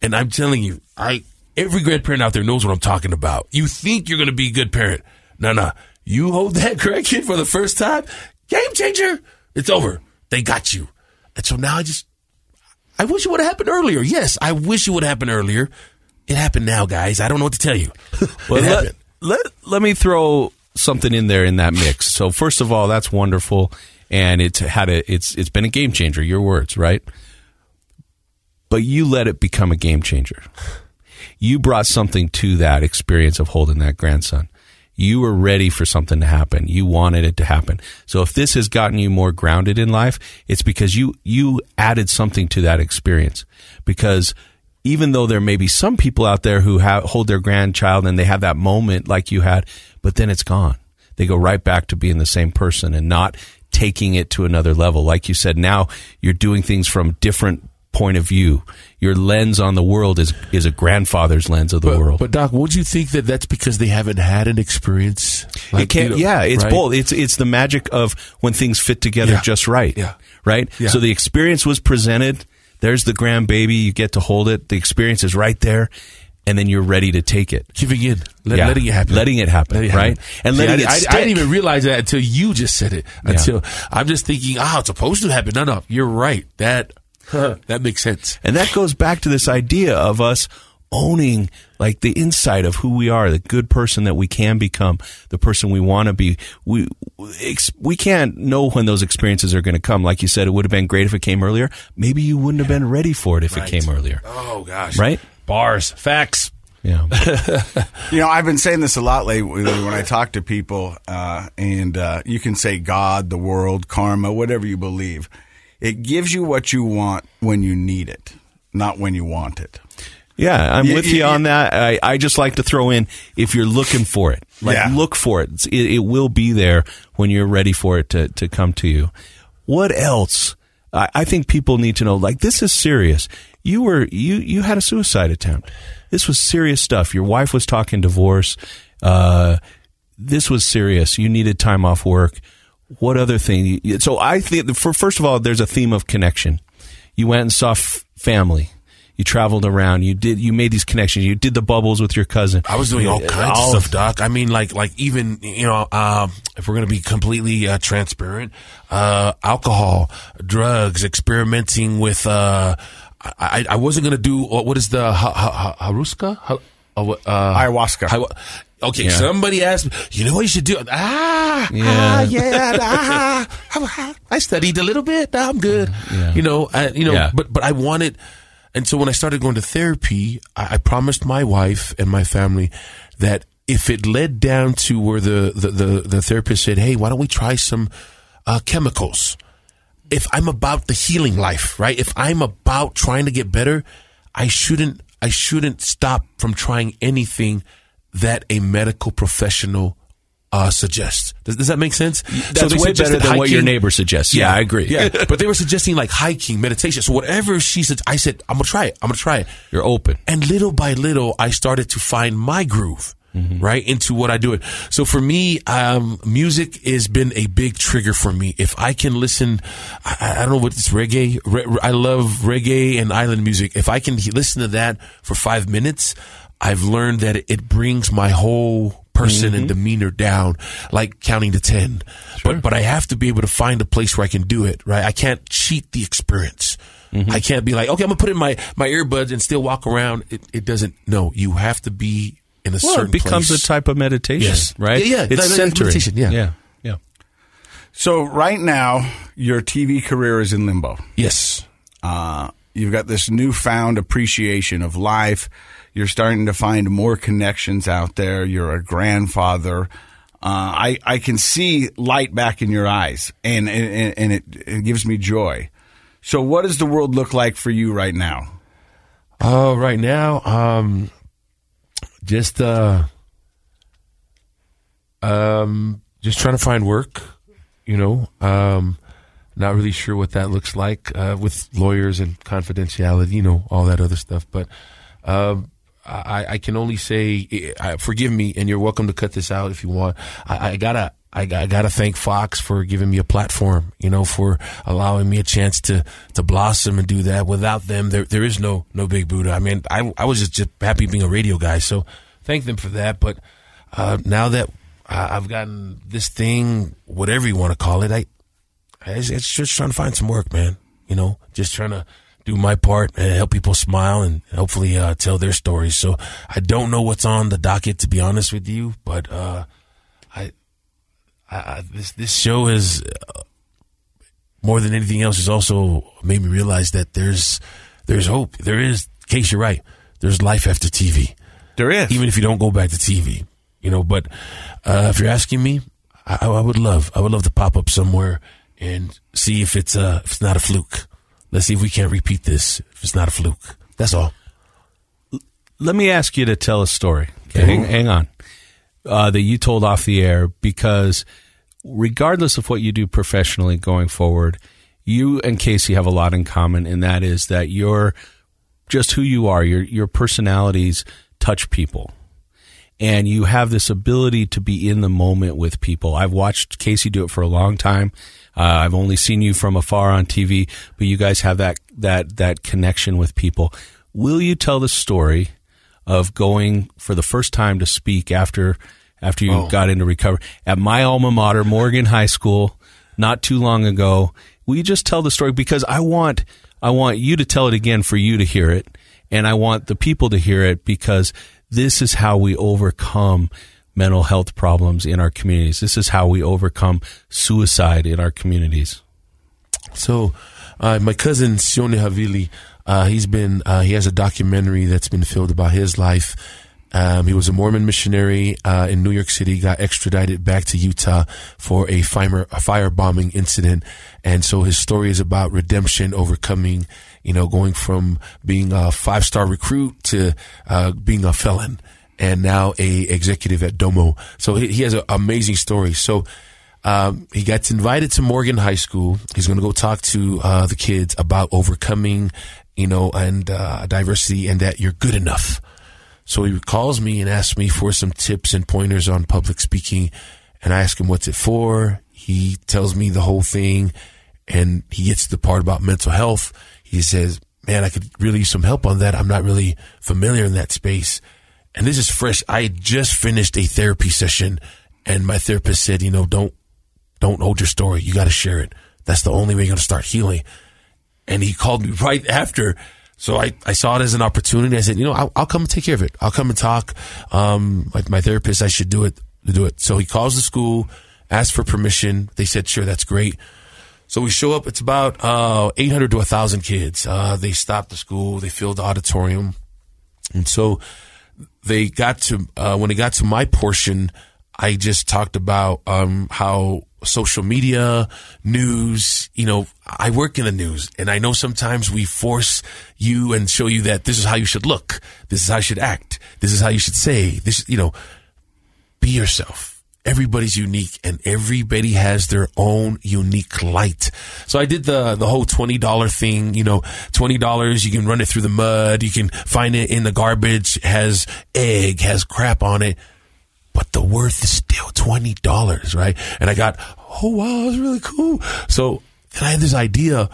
And I'm telling you, I, every grandparent out there knows what I'm talking about. You think you're going to be a good parent. No, no. You hold <laughs> that grandkid for the first time, game changer. It's over. They got you. And so now I just, I wish it would have happened earlier. Yes, I wish it would have happened earlier. It happened now, guys. I don't know what to tell you. <laughs> Well, it let, let, let me throw something in there in that mix. So first of all, that's wonderful, and it's had a it's it's been a game changer. Your words, right? But you let it become a game changer. You brought something to that experience of holding that grandson. You were ready for something to happen. You wanted it to happen. So if this has gotten you more grounded in life, it's because you you added something to that experience. Because even though there may be some people out there who have, hold their grandchild and they have that moment like you had, but then it's gone. They go right back to being the same person and not taking it to another level. Like you said, now you're doing things from different point of view. Your lens on the world is is a grandfather's lens of the But, world. but Doc, would you think that that's because they haven't had an experience? it can't. you know, yeah, it's right? both. It's it's the magic of when things fit together Yeah. just right. Yeah. Right. Yeah. So the experience was presented. There's the grandbaby. You get to hold it. The experience is right there, and then you're ready to take it. Giving in, let, Yeah. letting it happen, Letting it happen, Letting right? And See, letting I, it I- I didn't even realize that until you just said it. Yeah. Until I'm just thinking, ah, it's supposed to happen. No, no, you're right. That <laughs> that makes sense. And that goes back to this idea of us owning like the inside of who we are, the good person that we can become, the person we want to be. We we can't know when those experiences are going to come. Like you said, it would have been great if it came earlier. Maybe you wouldn't have been ready for it if it came earlier. Oh gosh, Right? Bars, facts. Yeah. <laughs> You know, I've been saying this a lot lately when I talk to people, uh, and uh, you can say God, the world, karma, whatever you believe. It gives you what you want when you need it, not when you want it. Yeah, I'm with you- you on that. I, I just like to throw in if you're looking for it, like Yeah. look for it. It. It will be there when you're ready for it to, to come to you. What else? I, I think people need to know. Like this is serious. You were you you had a suicide attempt. This was serious stuff. Your wife was talking divorce. Uh, this was serious. You needed time off work. What other thing? So I think for first of all, there's a theme of connection. You went and saw f- family. You traveled around. You did. You made these connections. You did the bubbles with your cousin. I was doing all kinds All- of stuff, Doc. I mean, like, like even you know, um, if we're gonna be completely uh, transparent, uh, alcohol, drugs, experimenting with. Uh, I, I, wasn't gonna do what, what is the ha, ha, ha, haruska? Ha, uh, Ayahuasca. Ayahu- okay, Yeah. somebody asked me, you know what you should do? Ah, Yeah. ah, yeah, <laughs> ah, ah, I studied a little bit. I'm good. Yeah. You know, I, you know, Yeah. but but I wanted, and so when I started going to therapy, I, I promised my wife and my family that if it led down to where the the the, the therapist said, "Hey, why don't we try some uh, chemicals?" If I'm about the healing life, right? If I'm about trying to get better, I shouldn't I shouldn't stop from trying anything that a medical professional uh, suggests. Does, does that make sense? That's they way better than what your neighbor suggests. Yeah, I agree. Yeah, <laughs> but they were suggesting like hiking, meditation. So whatever she said, I said, I'm gonna try it. I'm gonna try it. You're open. And little by little, I started to find my groove. Mm-hmm. right into what I do it. So for me, um, music has been a big trigger for me. If I can listen, I, I don't know what it's reggae. Re, I love reggae and island music. If I can listen to that for five minutes, I've learned that it, brings my whole person and mm-hmm. demeanor down, like counting to 10. But, but I have to be able to find a place where I can do it, right? I can't cheat the experience. Mm-hmm. I can't be like, okay, I'm gonna put in my, my earbuds and still walk around. It, it doesn't, no, you have to be in a Well, certain it becomes place. a type of meditation, Yes. right? Yeah, yeah, It's that- that- centering. meditation, yeah. yeah, yeah. So right now, your TV career is in limbo. Yes. Uh, you've got this newfound appreciation of life. You're starting to find more connections out there. You're a grandfather. Uh, I I can see light back in your eyes, and and, and it, it gives me joy. So, what does the world look like for you right now? Oh, right now, um, just uh, um, just trying to find work. You know, um, not really sure what that looks like uh, with lawyers and confidentiality. You know, all that other stuff. But um, I, I can only say, I, forgive me, and you're welcome to cut this out if you want. I, I gotta. I, I gotta thank Fox for giving me a platform, you know, for allowing me a chance to to blossom and do that. Without them, there there is no no Big Budha. I mean, I I was just, just happy being a radio guy, so thank them for that. But uh, now that I've gotten this thing, whatever you want to call it, I, I it's it's just trying to find some work, man. You know, just trying to do my part and help people smile and hopefully uh, tell their stories. So I don't know what's on the docket, to be honest with you, but uh, I, this this show has uh, more than anything else has also made me realize that there's there's hope. There is, case you're right. There's life after TV There is. even if you don't go back to TV, you know. But uh, if you're asking me, I, I would love, I would love to pop up somewhere and see if it's uh, if it's not a fluke. Let's see if we can't repeat this. If it's not a fluke, that's all. Let me ask you to tell a story. Okay, hang, hang on. Uh, that you told off the air because regardless of what you do professionally going forward, you and Casey have a lot in common, and that is that you're just who you are. Your your personalities touch people, and you have this ability to be in the moment with people. I've watched Casey do it for a long time. Uh, I've only seen you from afar on TV, but you guys have that that that connection with people. Will you tell the story of going for the first time to speak after after you got into recovery at my alma mater, Morgan High School, not too long ago? Will you just tell the story because I want I want you to tell it again for you to hear it, and I want the people to hear it because this is how we overcome mental health problems in our communities. This is how we overcome suicide in our communities. So, uh, my cousin Sione Havili, uh, he's been uh, he has a documentary that's been filmed about his life. Um, he was a Mormon missionary uh, in New York City, got extradited back to Utah for a fire, firebombing incident, and so his story is about redemption, overcoming, you know, going from being a five star recruit to uh, being a felon, and now a executive at Domo. So he, he has an amazing story. So um, he gets invited to Morgan High School. He's going to go talk to uh, the kids about overcoming, you know, and uh, diversity, and that you're good enough. So he calls me and asks me for some tips and pointers on public speaking, and I ask him what's it for. He tells me the whole thing, and he gets to the part about mental health. He says, "Man, I could really use some help on that. I'm not really familiar in that space." And this is fresh. I just finished a therapy session, and my therapist said, "You know, don't don't hold your story. You got to share it. That's the only way you're going to start healing. And he called me <laughs> right after. So I, I saw it as an opportunity. I said, you know, I'll, I'll come and take care of it. I'll come and talk. Um, my, my therapist, I should do it, do it. So he calls the school, asks for permission. They said, sure, that's great. So we show up. It's about, uh, 800 to 1,000 kids. Uh, they stopped the school. They filled the auditorium. And so they got to, uh, when they got to my portion, I just talked about, um, how social media, news, you know, I work in the news and I know sometimes we force you and show you that this is how you should look. This is how you should act. This is how you should say this, you know, be yourself. Everybody's unique and everybody has their own unique light. So I did the, the whole $20 thing, you know, $20, you can run it through the mud. You can find it in the garbage, has egg, has crap on it. But the worth is still $20, right? And I got, oh wow, that's really cool. So then I had this idea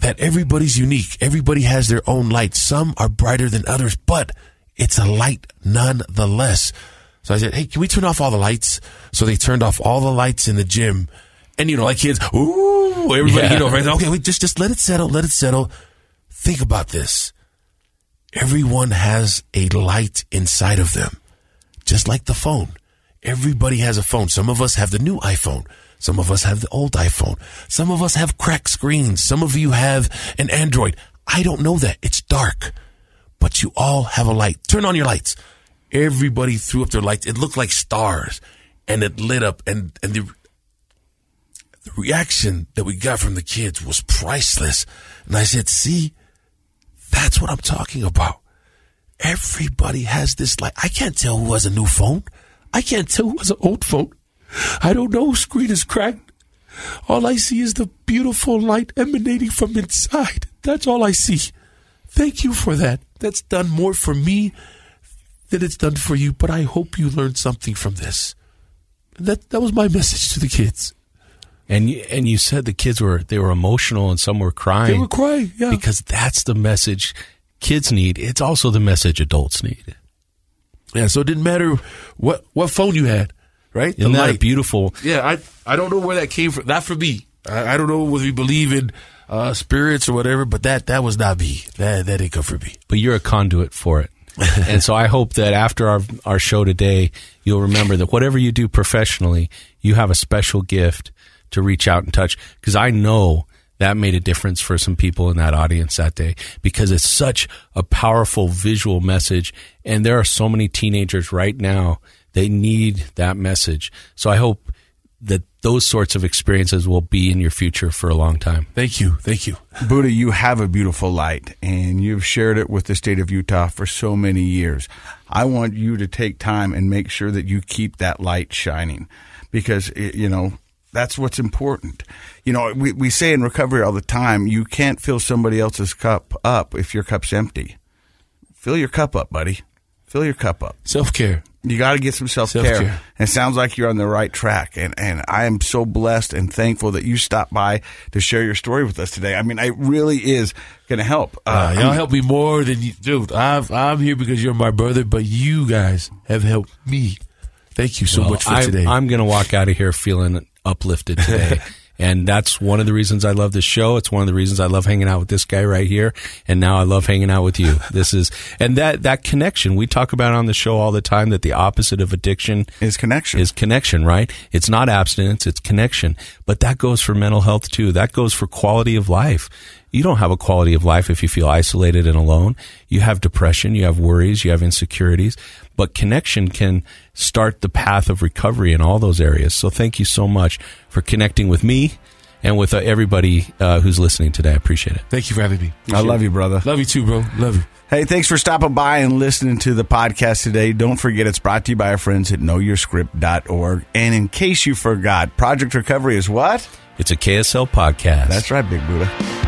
that everybody's unique. Everybody has their own light. Some are brighter than others, but it's a light nonetheless. So I said, Hey, can we turn off all the lights? So they turned off all the lights in the gym. And you know, like kids, ooh, everybody, Yeah. you know, right? Okay, wait, just, just let it settle, let it settle. Think about this. Everyone has a light inside of them, just like the phone. Everybody has a phone. Some of us have the new iPhone. Some of us have the old iPhone. Some of us have cracked screens. Some of you have an Android. I don't know that. It's dark. But you all have a light. Turn on your lights. Everybody threw up their lights. It looked like stars and it lit up and, and the, the reaction that we got from the kids was priceless. And I said, see, that's what I'm talking about. Everybody has this light. I can't tell who has a new phone. I can't tell who has an old phone. I don't know whose screen is cracked. All I see is the beautiful light emanating from inside. That's all I see. Thank you for that. That's done more for me than it's done for you, but I hope you learned something from this. And that that was my message to the kids. And you, and you said the kids were they were emotional and some were crying. They were crying, yeah. because that's the message kids need. It's also the message adults need. yeah, so it didn't matter what what phone you had, right? Isn't that a beautiful? Yeah, I I don't know where that came from. Not for me. I, I don't know whether we believe in uh, spirits or whatever, but that that was not me. That that didn't come from me. But you're a conduit for it. <laughs> and so I hope that after our our show today, you'll remember that whatever you do professionally, you have a special gift to reach out and touch. Because I know that made a difference for some people in that audience that day because it's such a powerful visual message. And there are so many teenagers right now, they need that message. So I hope that those sorts of experiences will be in your future for a long time. Thank you, thank you. Budha, you have a beautiful light and you've shared it with the state of Utah for so many years. I want you to take time and make sure that you keep that light shining because, it, you know, that's what's important. You know, we, we say in recovery all the time, you can't fill somebody else's cup up if your cup's empty. Fill your cup up, buddy. Fill your cup up. Self care. You got to get some self care. It sounds like you're on the right track. And, and I am so blessed and thankful that you stopped by to share your story with us today. I mean, it really is going to help. Uh, y'all I'm- help me more than you, do. I've, I'm here because you're my brother, but you guys have helped me. Thank you so Well, much for I, today. I'm going to walk out of here feeling uplifted today. <laughs> and that's one of the reasons I love this show. It's one of the reasons I love hanging out with this guy right here. And now I love hanging out with you. <laughs> This is, and that, that connection, we talk about on the show all the time that the opposite of addiction is connection. is connection, right? It's not abstinence, it's connection. But that goes for mental health too. That goes for quality of life. You don't have a quality of life if you feel isolated and alone. You have depression, you have worries, you have insecurities, but connection can start the path of recovery in all those areas. So thank you so much for connecting with me and with uh, everybody uh, who's listening today. I appreciate it. Thank you for having me. I love you, brother. Love you too, bro. Love you. Hey, thanks for stopping by and listening to the podcast today. Don't forget it's brought to you by our friends at knowyourscript.org. And in case you forgot, Project Recovery is what? It's a KSL podcast. That's right, Big Budha.